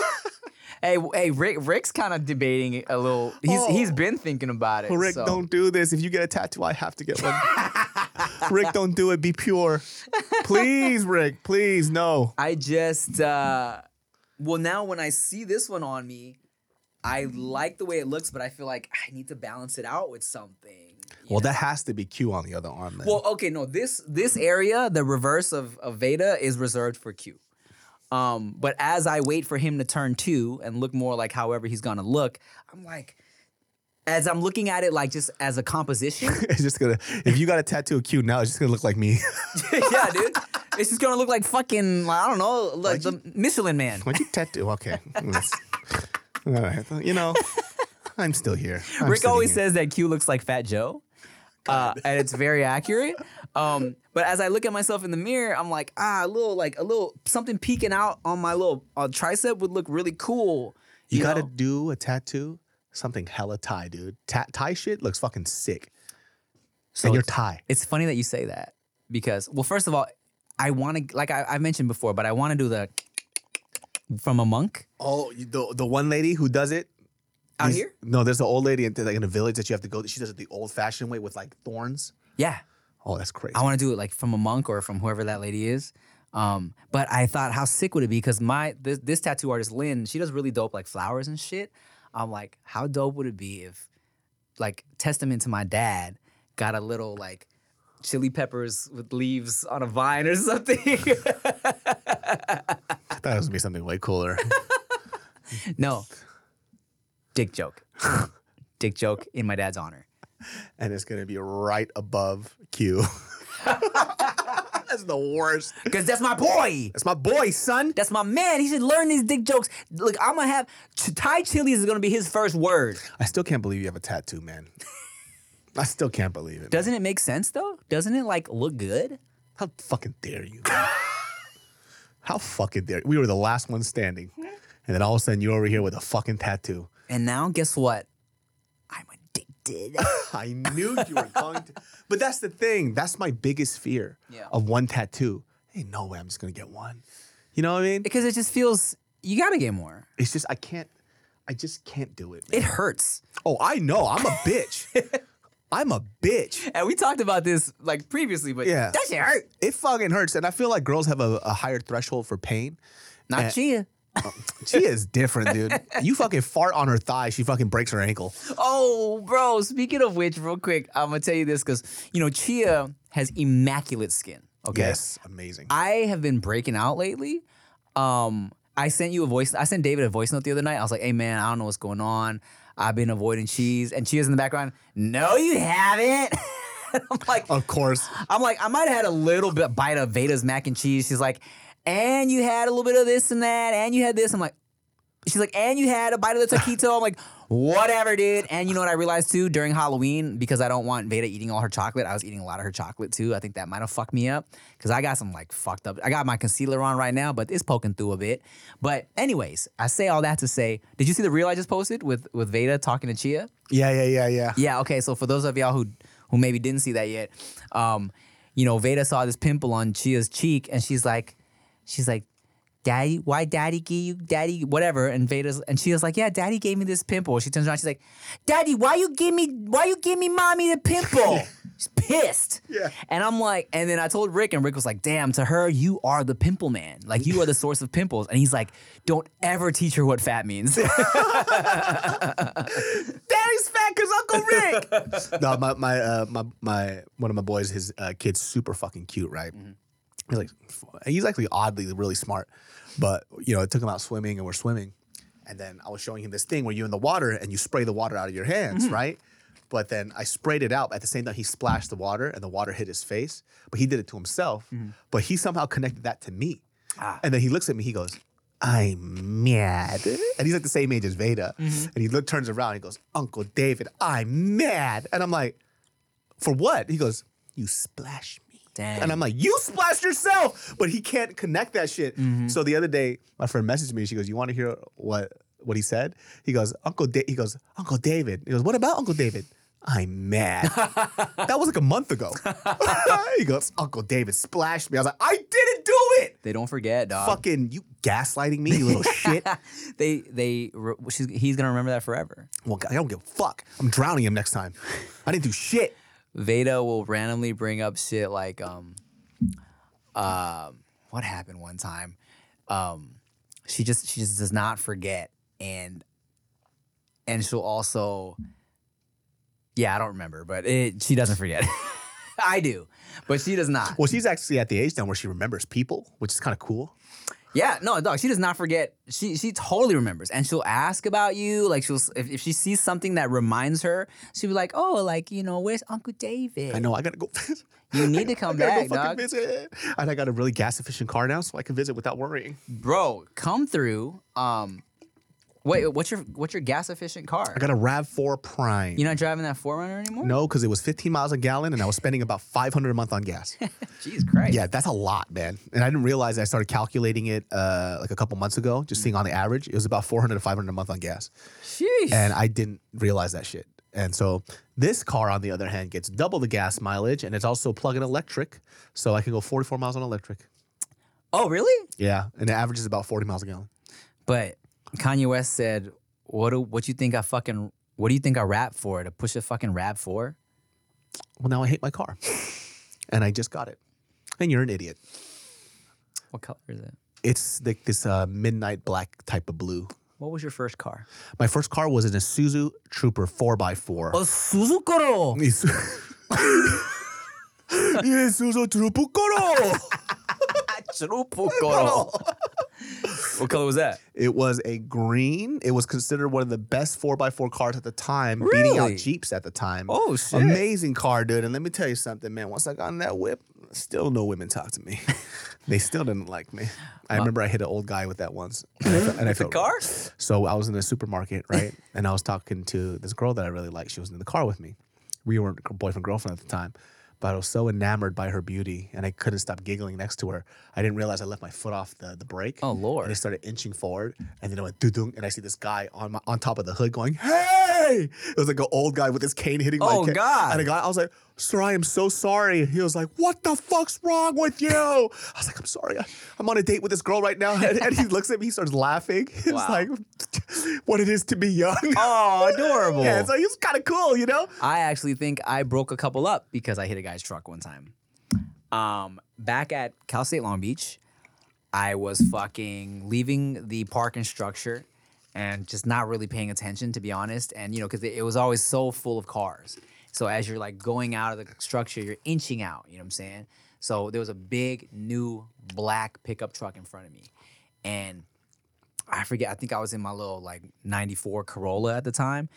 Hey, hey, Rick. Rick's kind of debating a little. He's Oh. he's been thinking about it. Rick, so. don't do this. If you get a tattoo, I have to get one. Rick, don't do it. Be pure, please, Rick. Please, no. I just uh well now when I see this one on me, I like the way it looks, but I feel like I need to balance it out with something. Well, that has to be Q on the other arm, then. Well, okay, no, this this area, the reverse of, of Veda, is reserved for Q. Um, but as I wait for him to turn two and look more like however he's gonna look, I'm like, as I'm looking at it like just as a composition, it's just gonna. If you got a tattoo of Q now, it's just gonna look like me. yeah, dude. It's just gonna look like fucking, I don't know, like the Michelin man. Why'd you tattoo? Okay. All right. You know, I'm still here. I'm Rick always here. says that Q looks like Fat Joe. Uh, and it's very accurate. Um, but as I look at myself in the mirror, I'm like, ah, a little like a little something peeking out on my little uh, tricep would look really cool. You, gotta know? do a tattoo, something hella Thai, dude. Ta- Thai shit looks fucking sick. So and you're it's- Thai. It's funny that you say that because, well, first of all, I want to, like I, I mentioned before, but I want to do the from a monk. Oh, the the one lady who does it Out these- here? No, there's an old lady in, like in a village that you have to go. She does it the old fashioned way with like thorns. Yeah. Oh, that's crazy. I want to do it like from a monk or from whoever that lady is. Um, but I thought, how sick would it be? Because my this, this tattoo artist Lynn, she does really dope like flowers and shit. I'm like, how dope would it be if, like, testament to my dad, got a little like chili peppers with leaves on a vine or something? I thought it was gonna be something way cooler. no, dick joke, dick joke in my dad's honor. and it's gonna be right above Q. that's the worst. Because that's my boy. That's my boy, son. That's my man. He should learn these dick jokes. Look, I'm gonna have Thai chilies is gonna be his first word. I still can't believe you have a tattoo, man. I still can't believe it. Doesn't it make sense though? Doesn't it like look good? How fucking dare you? How fucking dare you? We were the last one standing. Hmm? And then all of a sudden you're over here with a fucking tattoo. And now guess what? I'm addicted. I knew you were going to. But that's the thing. That's my biggest fear Yeah. of one tattoo. Ain't no way I'm just gonna get one. You know what I mean? because it just feels you gotta get more. It's just I can't. I just can't do it. It hurts. Oh, I know. I'm a bitch. I'm a bitch. And we talked about this like previously, but Yeah. that shit hurt. It fucking hurts, and I feel like girls have a, a higher threshold for pain. Not And- Chia. She is different, dude. You fucking fart on her thigh, she fucking breaks her ankle. Oh, bro. Speaking of which, real quick, I'm gonna tell you this because you know Chia has immaculate skin. Okay. Yes, amazing. I have been breaking out lately. Um, I sent you a voice. I sent David a voice note the other night. I was like, "Hey man, I don't know what's going on. I've been avoiding cheese." And Chia's in the background. No, you haven't. I'm like, Of course. I'm like, I might have had a little bit bite of Veda's mac and cheese. She's like, and you had a little bit of this and that, and you had this. I'm like, she's like, and you had a bite of the taquito. I'm like, whatever, dude. And you know what I realized too during Halloween because I don't want Veda eating all her chocolate. I was eating a lot of her chocolate too. I think that might have fucked me up because I got some like fucked up. I got my concealer on right now, but it's poking through a bit. But anyways, I say all that to say, did you see the reel I just posted with with Veda talking to Chia? Yeah, yeah, yeah, yeah. Yeah, okay. So for those of y'all who who maybe didn't see that yet, um, you know, Veda saw this pimple on Chia's cheek and she's like, she's like, Daddy, why daddy give you daddy whatever? And Veda's and she was like, Yeah, daddy gave me this pimple. She turns around, she's like, Daddy, why you give me why you give me mommy the pimple? she's pissed. Yeah. And I'm like, and then I told Rick, and Rick was like, damn, to her, you are the pimple man. Like you are the source of pimples. And he's like, don't ever teach her what fat means. Daddy's fat because Uncle Rick. no, my my uh, my my one of my boys, his uh, kid's super fucking cute, right? He's like, he's actually oddly really smart, but you know, it took him out swimming, and we're swimming, and then I was showing him this thing where you're in the water and you spray the water out of your hands, mm-hmm. right? But then I sprayed it out. At the same time, he splashed the water, and the water hit his face. But he did it to himself. Mm-hmm. But he somehow connected that to me. Ah. And then he looks at me. He goes, "I'm mad," and he's like the same age as Veda. Mm-hmm. And he look, turns around. And he goes, "Uncle David, I'm mad." And I'm like, For what? He goes, You splash Damn. And I'm like, You splashed yourself. But he can't connect that shit. Mm-hmm. So the other day, my friend messaged me. She goes, You want to hear what what he said? He goes, Uncle da- he goes, Uncle David. He goes, What about Uncle David? I'm mad. that was like a month ago. he goes, Uncle David splashed me. I was like, I didn't do it. They don't forget, dog. Fucking you gaslighting me, you little shit. they they he's gonna remember that forever. Well, I don't give a fuck. I'm drowning him next time. I didn't do shit. Veda will randomly bring up shit like um um what happened one time. Um she just she just does not forget and and she'll also yeah, I don't remember, but it, she doesn't forget. I do, but she does not. Well, she's actually at the age now where she remembers people, which is kind of cool. Yeah, no, dog. She does not forget. She she totally remembers, and she'll ask about you. Like she'll if, if she sees something that reminds her, she'll be like, "Oh, like you know, where's Uncle David?" I know. I gotta go. You need to come I gotta back, go fucking dog. visit. And I got a really gas efficient car now, so I can visit without worrying. Bro, come through. Um, wait, what's your what's your gas efficient car? I got a RAV4 Prime. You're not driving that 4Runner anymore? No, because it was 15 miles a gallon, and I was spending about 500 a month on gas. Jeez Christ. Yeah, that's a lot, man. And I didn't realize I started calculating it uh, like a couple months ago, just seeing on the average. It was about 400 to 500 a month on gas. Sheesh. And I didn't realize that shit. And so this car, on the other hand, gets double the gas mileage, and it's also plug-in electric, so I can go 44 miles on electric. Oh, really? Yeah, and the average is about 40 miles a gallon. But Kanye West said, "What do what you think I fucking what do you think I rap for to push a fucking rap for?" Well, now I hate my car, and I just got it. And you're an idiot. What color is it? It's like this uh, midnight black type of blue. What was your first car? My first car was an Isuzu Trooper 4x4. A Oh, Suzukuro. Isuzu Trooper What color was that? It was a green. It was considered one of the best 4x4 cars at the time, beating out Really? Jeeps at the time. Oh, shit. Amazing car, dude. And let me tell you something, man. Once I got in that whip, still no women talk to me. they still didn't like me. I uh, remember I hit an old guy with that once. And I, fe- and I The felt car? So I was in a supermarket, right? and I was talking to this girl that I really liked. She was in the car with me. We weren't boyfriend girlfriend at the time. But I was so enamored by her beauty and I couldn't stop giggling next to her. I didn't realize I left my foot off the, the brake. Oh, Lord. And it started inching forward. And then it went doo and I see this guy on my, on top of the hood going, Hey! It was like an old guy with his cane hitting my Oh, cane. God. And the guy, I was like, Sir, I am so sorry. He was like, What the fuck's wrong with you? I was like, I'm sorry. I, I'm on a date with this girl right now. And, and he looks at me, he starts laughing. It's Wow. like what it is to be young. Oh, adorable. yeah, so he was kind of cool, you know? I actually think I broke a couple up because I hit a guy's truck one time. Um, back at Cal State Long Beach, I was fucking leaving the parking structure and just not really paying attention, to be honest. And you know, because it, was always so full of cars. So as you're like going out of the structure, you're inching out. You know what I'm saying? So there was a big new black pickup truck in front of me, and I forget. I think I was in my little like '94 Corolla at the time,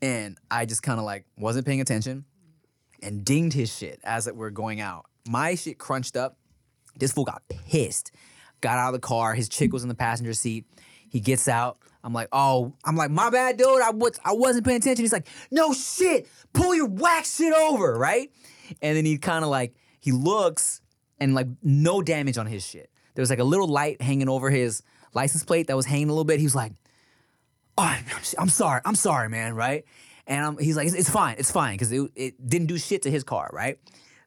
and I just kind of like wasn't paying attention and dinged his shit as it we're going out. My shit crunched up. This fool got pissed. Got out of the car. His chick was in the passenger seat. He gets out. I'm like, oh, I'm like, my bad, dude. I was I wasn't paying attention. He's like, no shit. Pull your whack shit over, right? And then he kind of like he looks and like no damage on his shit. There was like a little light hanging over his license plate that was hanging a little bit. He was like, oh, I'm sorry, I'm sorry, man, right? And um, he's like, it's, it's fine, it's fine, because it, it didn't do shit to his car, right?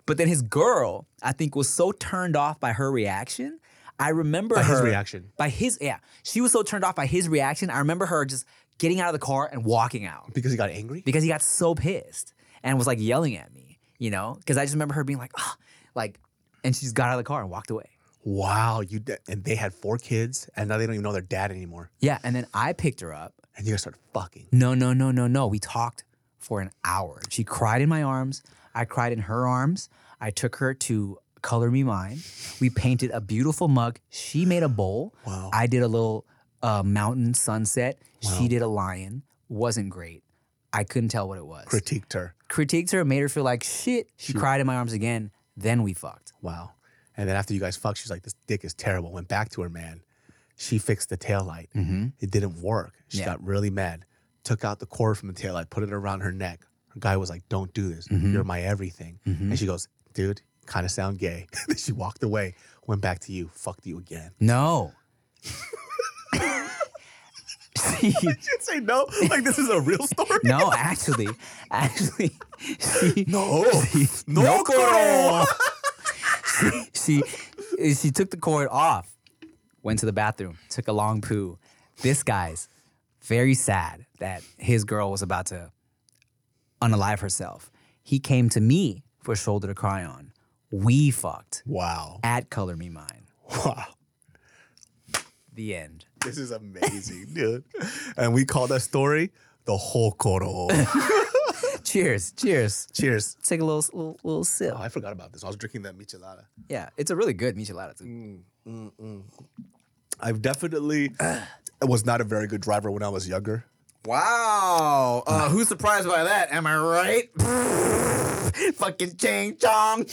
But then his girl, I think, was so turned off by her reaction. I remember By her his reaction. By his, yeah, she was so turned off by his reaction. I remember her just getting out of the car and walking out Because he got angry? because he got so pissed and was like yelling at me, you know? Because I just remember her being like, ah, like, and she just got out of the car and walked away. Wow, you and they had four kids, and now they don't even know their dad anymore. Yeah, and then I picked her up And you guys started fucking. No, no, no, no, no. We talked for an hour. She cried in my arms. I cried in her arms. I took her to Color Me Mine. We painted a beautiful mug. She made a bowl. Wow. I did a little uh, mountain sunset. Wow. She did a lion. Wasn't great. I couldn't tell what it was. Critiqued her. Critiqued her, made her feel like shit. She cried in my arms again. Then we fucked. Wow. And then after you guys fucked, she's like, this dick is terrible. Went back to her man. She fixed the taillight. It didn't work. She Yeah. got really mad. Took out the cord from the taillight, put it around her neck. Her guy was like, "Don't do this. Mhm. You're my everything." Mhm. And she goes, "Dude, kind of sound gay." then she walked away, went back to you, fucked you again. No. you should say no. Like this is a real story. No, actually, actually, she, no, no, Coro. she, she she took the cord off, went to the bathroom, took a long poo. This guy's very sad that his girl was about to unalive herself. He came to me for a shoulder to cry on. We fucked. Wow. At Color Me Mine. Wow. The end. This is amazing, dude. And we call that story the Hokoro. cheers. Cheers. Cheers. Take a little little, little sip. Oh, I forgot about this. I was drinking that michelada. Yeah, it's a really good michelada. Too. Mm, I've definitely was not a very good driver when I was younger. Wow. Uh, who's surprised by that? Am I right? Fucking ching chong.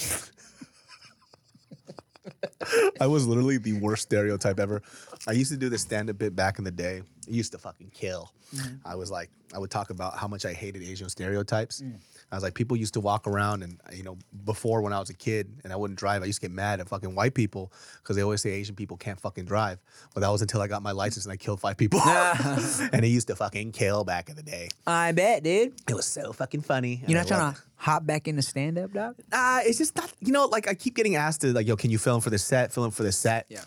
I was literally the worst stereotype ever. I used to do this stand-up bit back in the day. It used to fucking kill. Mm-hmm. I was like, I would talk about how much I hated Asian stereotypes. Mm. I was like, people used to walk around and you know, before when I was a kid and I wouldn't drive, I used to get mad at fucking white people because they always say Asian people can't fucking drive. But that was until I got my license and I killed five people. and it used to fucking kill back in the day. I bet, dude. It was so fucking funny. You're not trying to hop back into stand up, dog? uh, it's just not, you know, like I keep getting asked to like, yo, can you film for the set? Film for the set. Yeah.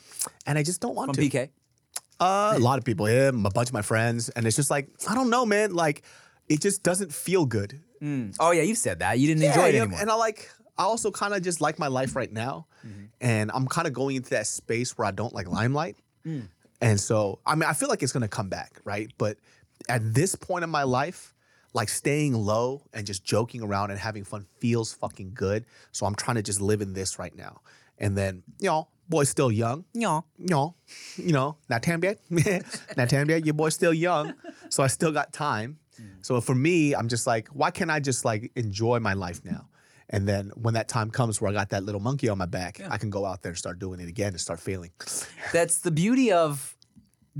And I just don't want From to. PK? Uh, a lot of people, him, a bunch of my friends, and it's just like I don't know, man. Like, it just doesn't feel good. Oh, yeah, you said that. You didn't enjoy it know, anymore. And I like, I also kind of just like my life right now, Mm-hmm. and I'm kind of going into that space where I don't like limelight, Mm. and so I mean, I feel like it's gonna come back, right? But at this point in my life. Like staying low and just joking around and having fun feels fucking good. So I'm trying to just live in this right now. And then, you know, boy's still young. Yeah. You know, you know, not tan yet. not yet. Your boy's still young. So I still got time. Mm. So for me, I'm just like, why can't I just like enjoy my life now? And then when that time comes where I got that little monkey on my back, I can go out there and start doing it again and start failing. That's the beauty of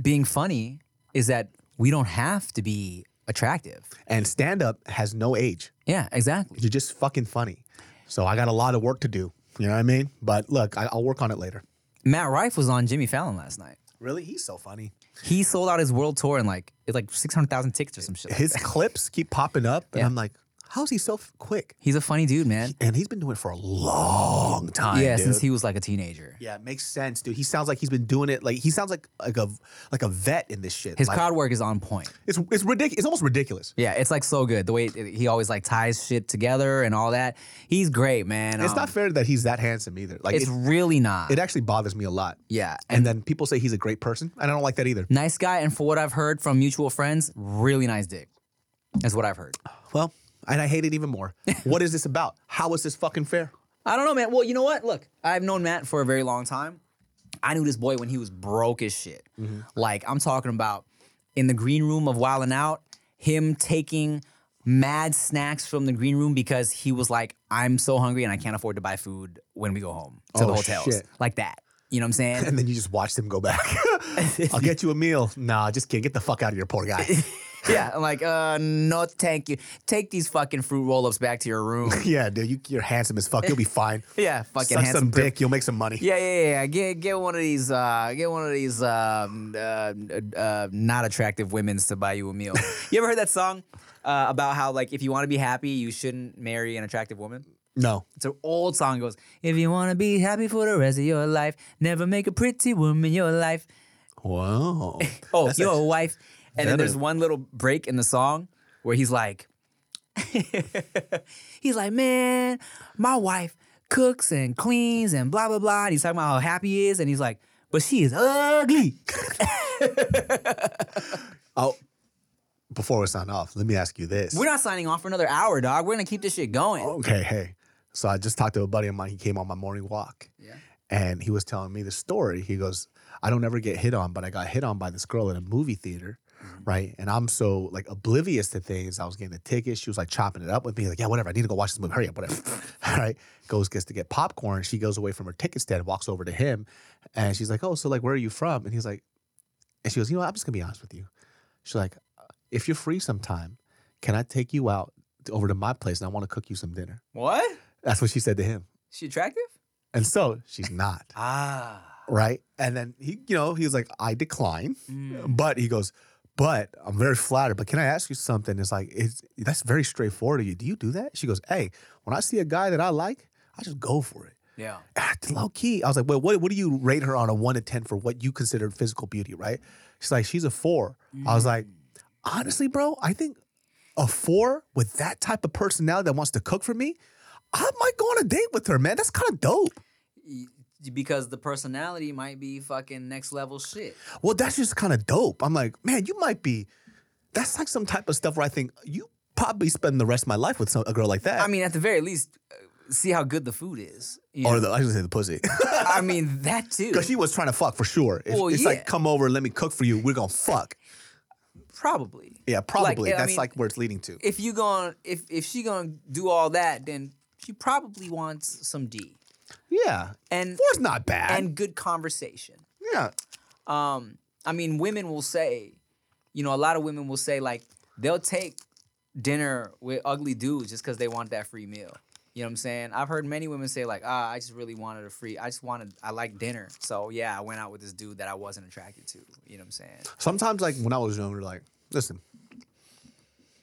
being funny is that we don't have to be attractive. And stand up has no age. Yeah, exactly. You're just fucking funny. So I got a lot of work to do. You know what I mean? But look, I, I'll work on it later. Matt Rife was on Jimmy Fallon last night. Really? He's so funny. He sold out his world tour and like it's like six hundred thousand tickets or some shit. His that. clips keep popping up, and Yeah. I'm like, how's he so quick? He's a funny dude, man. And he's been doing it for a long time. yeah, dude. since he was like a teenager. Yeah, it makes sense, dude. He sounds like he's been doing it. Like he sounds like like a like a vet in this shit. His like, crowd work is on point. It's it's ridiculous. It's almost ridiculous. Yeah, it's like so good. The way he always like ties shit together and all that. He's great, man. It's Um, not fair that he's that handsome either. Like it's it, really not. it actually bothers me a lot. yeah, And then people say he's a great person, and I don't like that either. nice guy. And for what I've heard from mutual friends, really nice dick. That's what I've heard. Well, and I hate it even more. what is this about? How is this fucking fair? I don't know, man. Well, you know what? Look, I've known Matt for a very long time. I knew this boy when he was broke as shit. Mm-hmm. Like I'm talking about in the green room of Wildin' Out, him taking mad snacks from the green room because he was like, I'm so hungry and I can't afford to buy food when we go home to the Oh, hotels. shit. Like that. You know what I'm saying? And then you just watch them go back. I'll get you a meal. Nah, just kidding. Get the fuck out of here, poor guy. yeah. I'm like, uh, no, thank you. Take these fucking fruit roll-ups back to your room. yeah, dude, you, you're handsome as fuck. You'll be fine. yeah, fucking Suck handsome some dick. You'll make some money. Yeah, yeah, yeah. Get get one of these. Uh, get one of these um, uh, uh, not attractive women's to buy you a meal. you ever heard that song uh, about how like if you want to be happy, you shouldn't marry an attractive woman? No. It's an old song. It goes, if you want to be happy for the rest of your life, never make a pretty woman your life. Whoa. Oh, That's you're a wife. And then there's one little break in the song where he's like, he's like, man, my wife cooks and cleans and blah blah blah. And he's talking about how happy he is, and he's like, but she is ugly. Oh, before we sign off, let me ask you this. We're not signing off for another hour, dog. We're gonna keep this shit going. Okay, hey. So I just talked to a buddy of mine. He came on my morning walk. Yeah. And he was telling me the story. He goes, I don't ever get hit on, but I got hit on by this girl at a movie theater. Right. And I'm so like oblivious to things. I was getting the tickets. She was like chopping it up with me. Like, yeah, whatever. I need to go watch this movie. Hurry up, whatever. All right. Goes, gets to get popcorn. She goes away from her ticket stand, walks over to him. And she's like, Oh, so like, where are you from? And he's like, and she goes, You know what? I'm just going to be honest with you. She's like, If you're free sometime, can I take you out to, over to my place and I want to cook you some dinner. What? That's what she said to him. She attractive? And so she's not. Ah. right? And then he, you know, he was like, I decline. Mm. But he goes, but I'm very flattered. But can I ask you something? It's like, it's that's very straightforward of you. Do you do that? She goes, Hey, when I see a guy that I like, I just go for it. Yeah. Ah, At low key. I was like, well, what, what do you rate her on a one to 10 for what you consider physical beauty, right? She's like, she's a four. I was like, mm. honestly, bro, I think a four with that type of personality that wants to cook for me, I might go on a date with her, man. That's kind of dope. Because the personality might be fucking next level shit. Well, that's just kind of dope. I'm like, man, you might be. That's like some type of stuff where I think you probably spend the rest of my life with some, a girl like that. I mean, at the very least, uh, see how good the food is. you or the, I should say the pussy. I mean, that too. Because she was trying to fuck for sure. It's, Well, it's yeah. like, come over and let me cook for you. We're going to fuck. Probably. Yeah, probably. I That's mean, like where it's leading to. If you going if if she gonna do all that, then she probably wants some D. Yeah. And Four's not bad. And good conversation. Yeah. Um, I mean, women will say, you know, a lot of women will say like they'll take dinner with ugly dudes just because they want that free meal. You know what I'm saying? I've heard many women say like, ah, I just really wanted a free. I just wanted, I like dinner. So yeah, I went out with this dude that I wasn't attracted to. You know what I'm saying? Sometimes, like when I was younger, like, listen,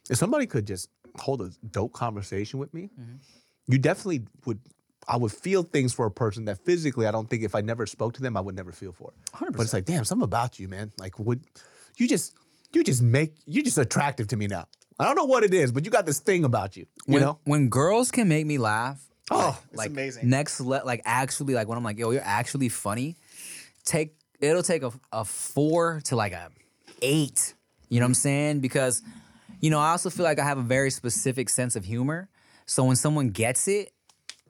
if somebody could just hold a dope conversation with me, Mm-hmm. you definitely would. I would feel things for a person that physically I don't think if I never spoke to them I would never feel for. 100%. But it's like, damn, something about you, man. Like, would you just you just make you just attractive to me now? I don't know what it is, but you got this thing about you. You when, know? when girls can make me laugh, Oh, it's like amazing. next le- like actually like when I'm like, yo, you're actually funny. Take it'll take a, a four to like a eight. You know what I'm saying? Because you know I also feel like I have a very specific sense of humor. So when someone gets it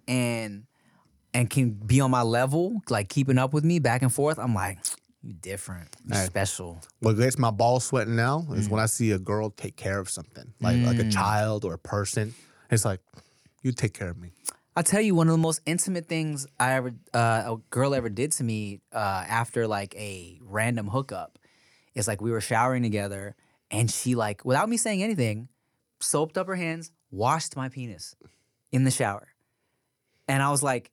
and and can be on my level, like keeping up with me back and forth, I'm like, you different, you Hey. special. What gets my balls sweating now Mm. is when I see a girl take care of something, like like a child or a person. It's like, you take care of me. I'll tell you one of the most intimate things I ever uh, a girl ever did to me uh, after like a random hookup is like we were showering together and she like without me saying anything soaped up her hands washed my penis in the shower and I was like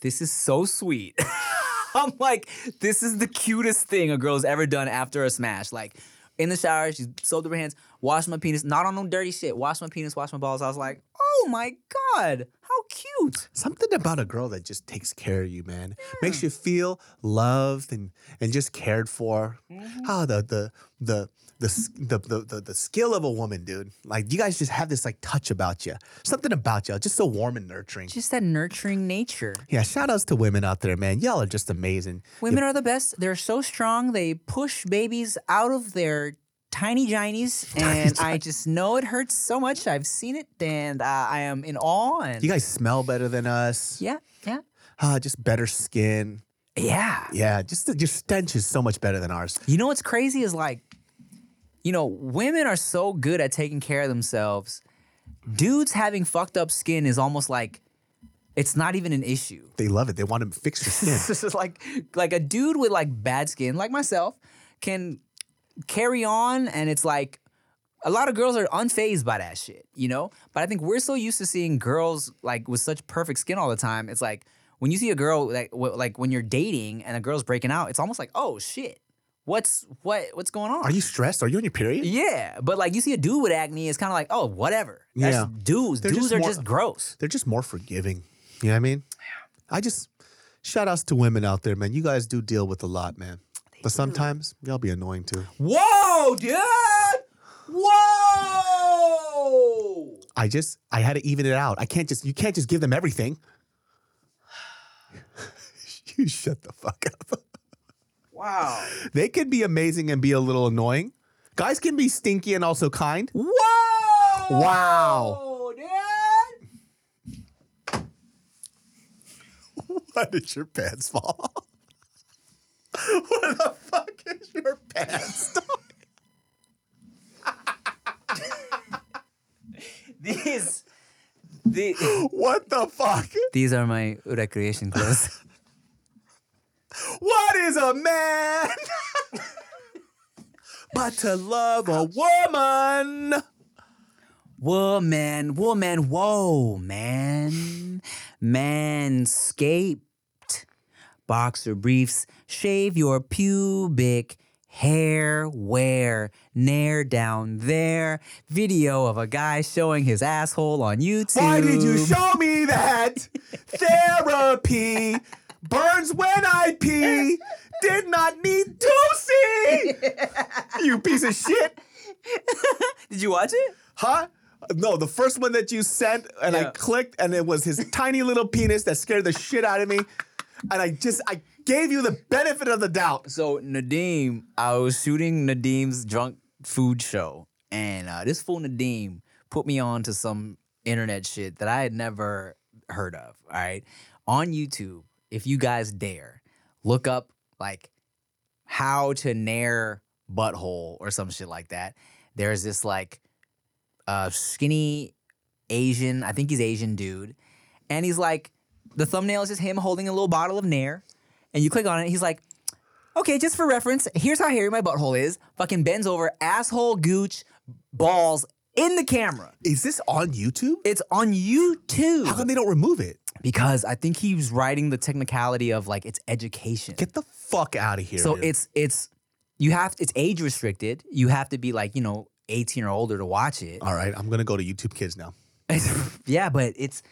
this is so sweet I'm like this is the cutest thing a girl's ever done after a smash like in the shower she soaped up her hands washed my penis not on no dirty shit washed my penis washed my balls I was like oh my god how cute Something about a girl that just takes care of you, man, makes you feel loved and and just cared for. Mm-hmm. Oh, the the the. The, the, the, the, the skill of a woman, dude. Like, you guys just have this like touch about you. Something about y'all, just so warm and nurturing. just that nurturing nature Yeah, shout outs to women out there, man. Y'all are just amazing. Women are the best. They're so strong. They push babies out of their tiny ginies, and I just know it hurts so much. I've seen it, and uh, I am in awe. And You guys smell better than us. yeah, yeah, Ah, just better skin. yeah. Yeah, just the, your stench is so much better than ours. You know what's crazy is like, you know, women are so good at taking care of themselves. Dudes having fucked up skin is almost like it's not even an issue. They love it. They want to fix your skin. This is like like a dude with like bad skin, like myself, can carry on, and it's like a lot of girls are unfazed by that shit, you know. But I think we're so used to seeing girls like with such perfect skin all the time. It's like when you see a girl like w- like when you're dating and a girl's breaking out, it's almost like oh shit, what's what what's going on? Are you stressed? Are you on your period? Yeah, but like you see a dude with acne, it's kind of like oh whatever. That's Yeah. dudes. They're dudes just are more- just gross. They're just more forgiving. You know what I mean? I just shout outs to women out there, man. You guys do deal with a lot, man. But sometimes y'all be annoying too. Whoa, dude! Whoa! I just I had to even it out. I can't just you can't just give them everything. you shut the fuck up. Wow. They can be amazing and be a little annoying. Guys can be stinky and also kind. Whoa! Wow. dude! Why did your pants fall? Where the fuck is your pants? These, the, what the fuck? these are my recreation clothes. What is a man? but to love a woman. Woman, woman, whoa, man. Manscaped. Boxer briefs, shave your pubic hair, wear, nair down there. Video of a guy showing his asshole on YouTube. Why did you show me that? Therapy burns when I pee. Did not need to see. You piece of shit. Did you watch it? Huh? No, the first one that you sent, and I clicked, and it was his tiny little penis that scared the shit out of me. And I just, I gave you the benefit of the doubt. So Nadim, I was shooting Nadim's drunk food show, and uh, this fool Nadim put me on to some internet shit that I had never heard of. All right, on YouTube, if you guys dare, look up like how to nair butthole or some shit like that. There's this like uh, skinny Asian, I think he's Asian dude, and he's like, the thumbnail is just him holding a little bottle of nair, and you click on it, he's like. Okay, just for reference, here's how hairy my butthole is. Fucking bends over, asshole, gooch, balls in the camera. Is this on YouTube? It's on YouTube. How come they don't remove it? Because I think he was writing the technicality of like it's education. Get the fuck out of here. So dude. it's it's you have it's age restricted. You have to be like you know 18 or older to watch it. all right. I'm gonna go to YouTube Kids now. yeah, but it's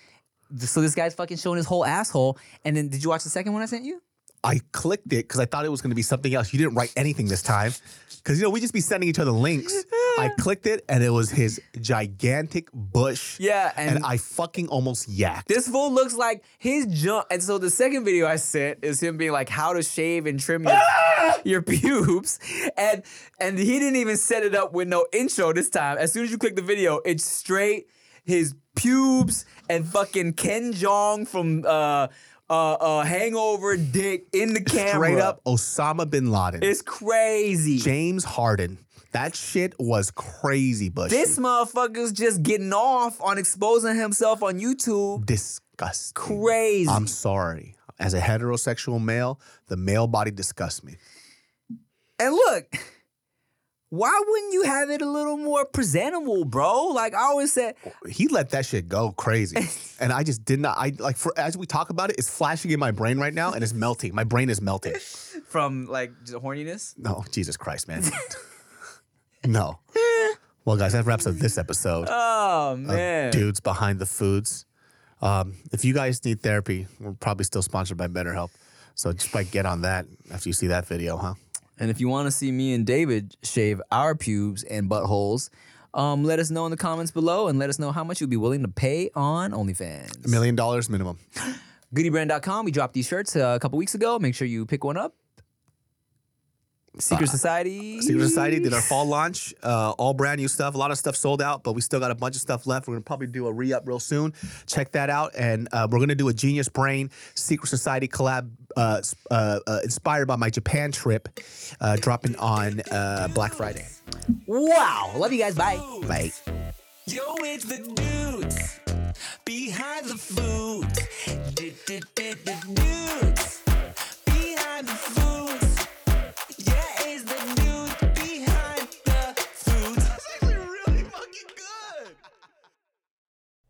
so this guy's fucking showing his whole asshole. And then did you watch the second one I sent you? I clicked it because I thought it was going to be something else. You didn't write anything this time. Because, you know, we just be sending each other links. I clicked it and it was his gigantic bush. Yeah, And, and- I fucking almost yacked. This fool looks like his junk. And so the second video I sent is him being like, how to shave and trim your, your pubes. And and he didn't even set it up with no intro this time. As soon as you click the video, it's straight his pubes and fucking Ken Jeong from uh uh uh hangover dick in the camera. Straight up Osama bin Laden. It's crazy. James Harden. That shit was crazy, but This motherfucker's just getting off on exposing himself on YouTube. disgusting. Crazy. I'm sorry. As a heterosexual male, the male body disgusts me. And look, why wouldn't you have it a little more presentable, bro? Like I always said, He let that shit go crazy. and I just did not I like for as we talk about it, it's flashing in my brain right now and it's melting. My brain is melting. from like horniness. No, Jesus Christ, man. no. Well, guys, that wraps up this episode. Oh man. Dudes Behind the Foods. Um, if you guys need therapy, we're probably still sponsored by BetterHelp. So just like get on that after you see that video, huh? And if you want to see me and David shave our pubes and buttholes, um, let us know in the comments below and let us know how much you'd be willing to pay on OnlyFans. A million dollars minimum. Goodybrand.com. We dropped these shirts uh, a couple weeks ago. Make sure you pick one up. Secret Society. Secret Society did our fall launch, uh, all brand new stuff. A lot of stuff sold out, but we still got a bunch of stuff left. We're gonna probably do a re up real soon. Check that out, and uh, we're gonna do a Genius Brain Secret Society collab, uh, uh, uh, inspired by my Japan trip, uh, dropping on uh, Black Friday. Wow. Love you guys. Bye. Bye. Yo, it's the dudes behind the food. Dudes behind the foods.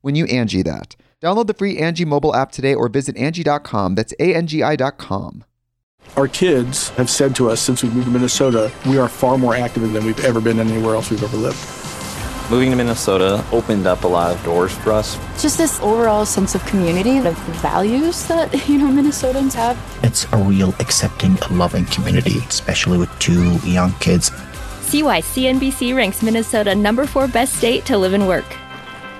when you Angi that. Download the free Angi mobile app today or visit Angi.com. That's A-N-G-I dot com. Our kids have said to us since we moved to Minnesota, we are far more active than we've ever been anywhere else we've ever lived. Moving to Minnesota opened up a lot of doors for us. Just this overall sense of community, of values that, you know, Minnesotans have. It's a real accepting, loving community, especially with two young kids. See why CNBC ranks Minnesota number four best state to live and work.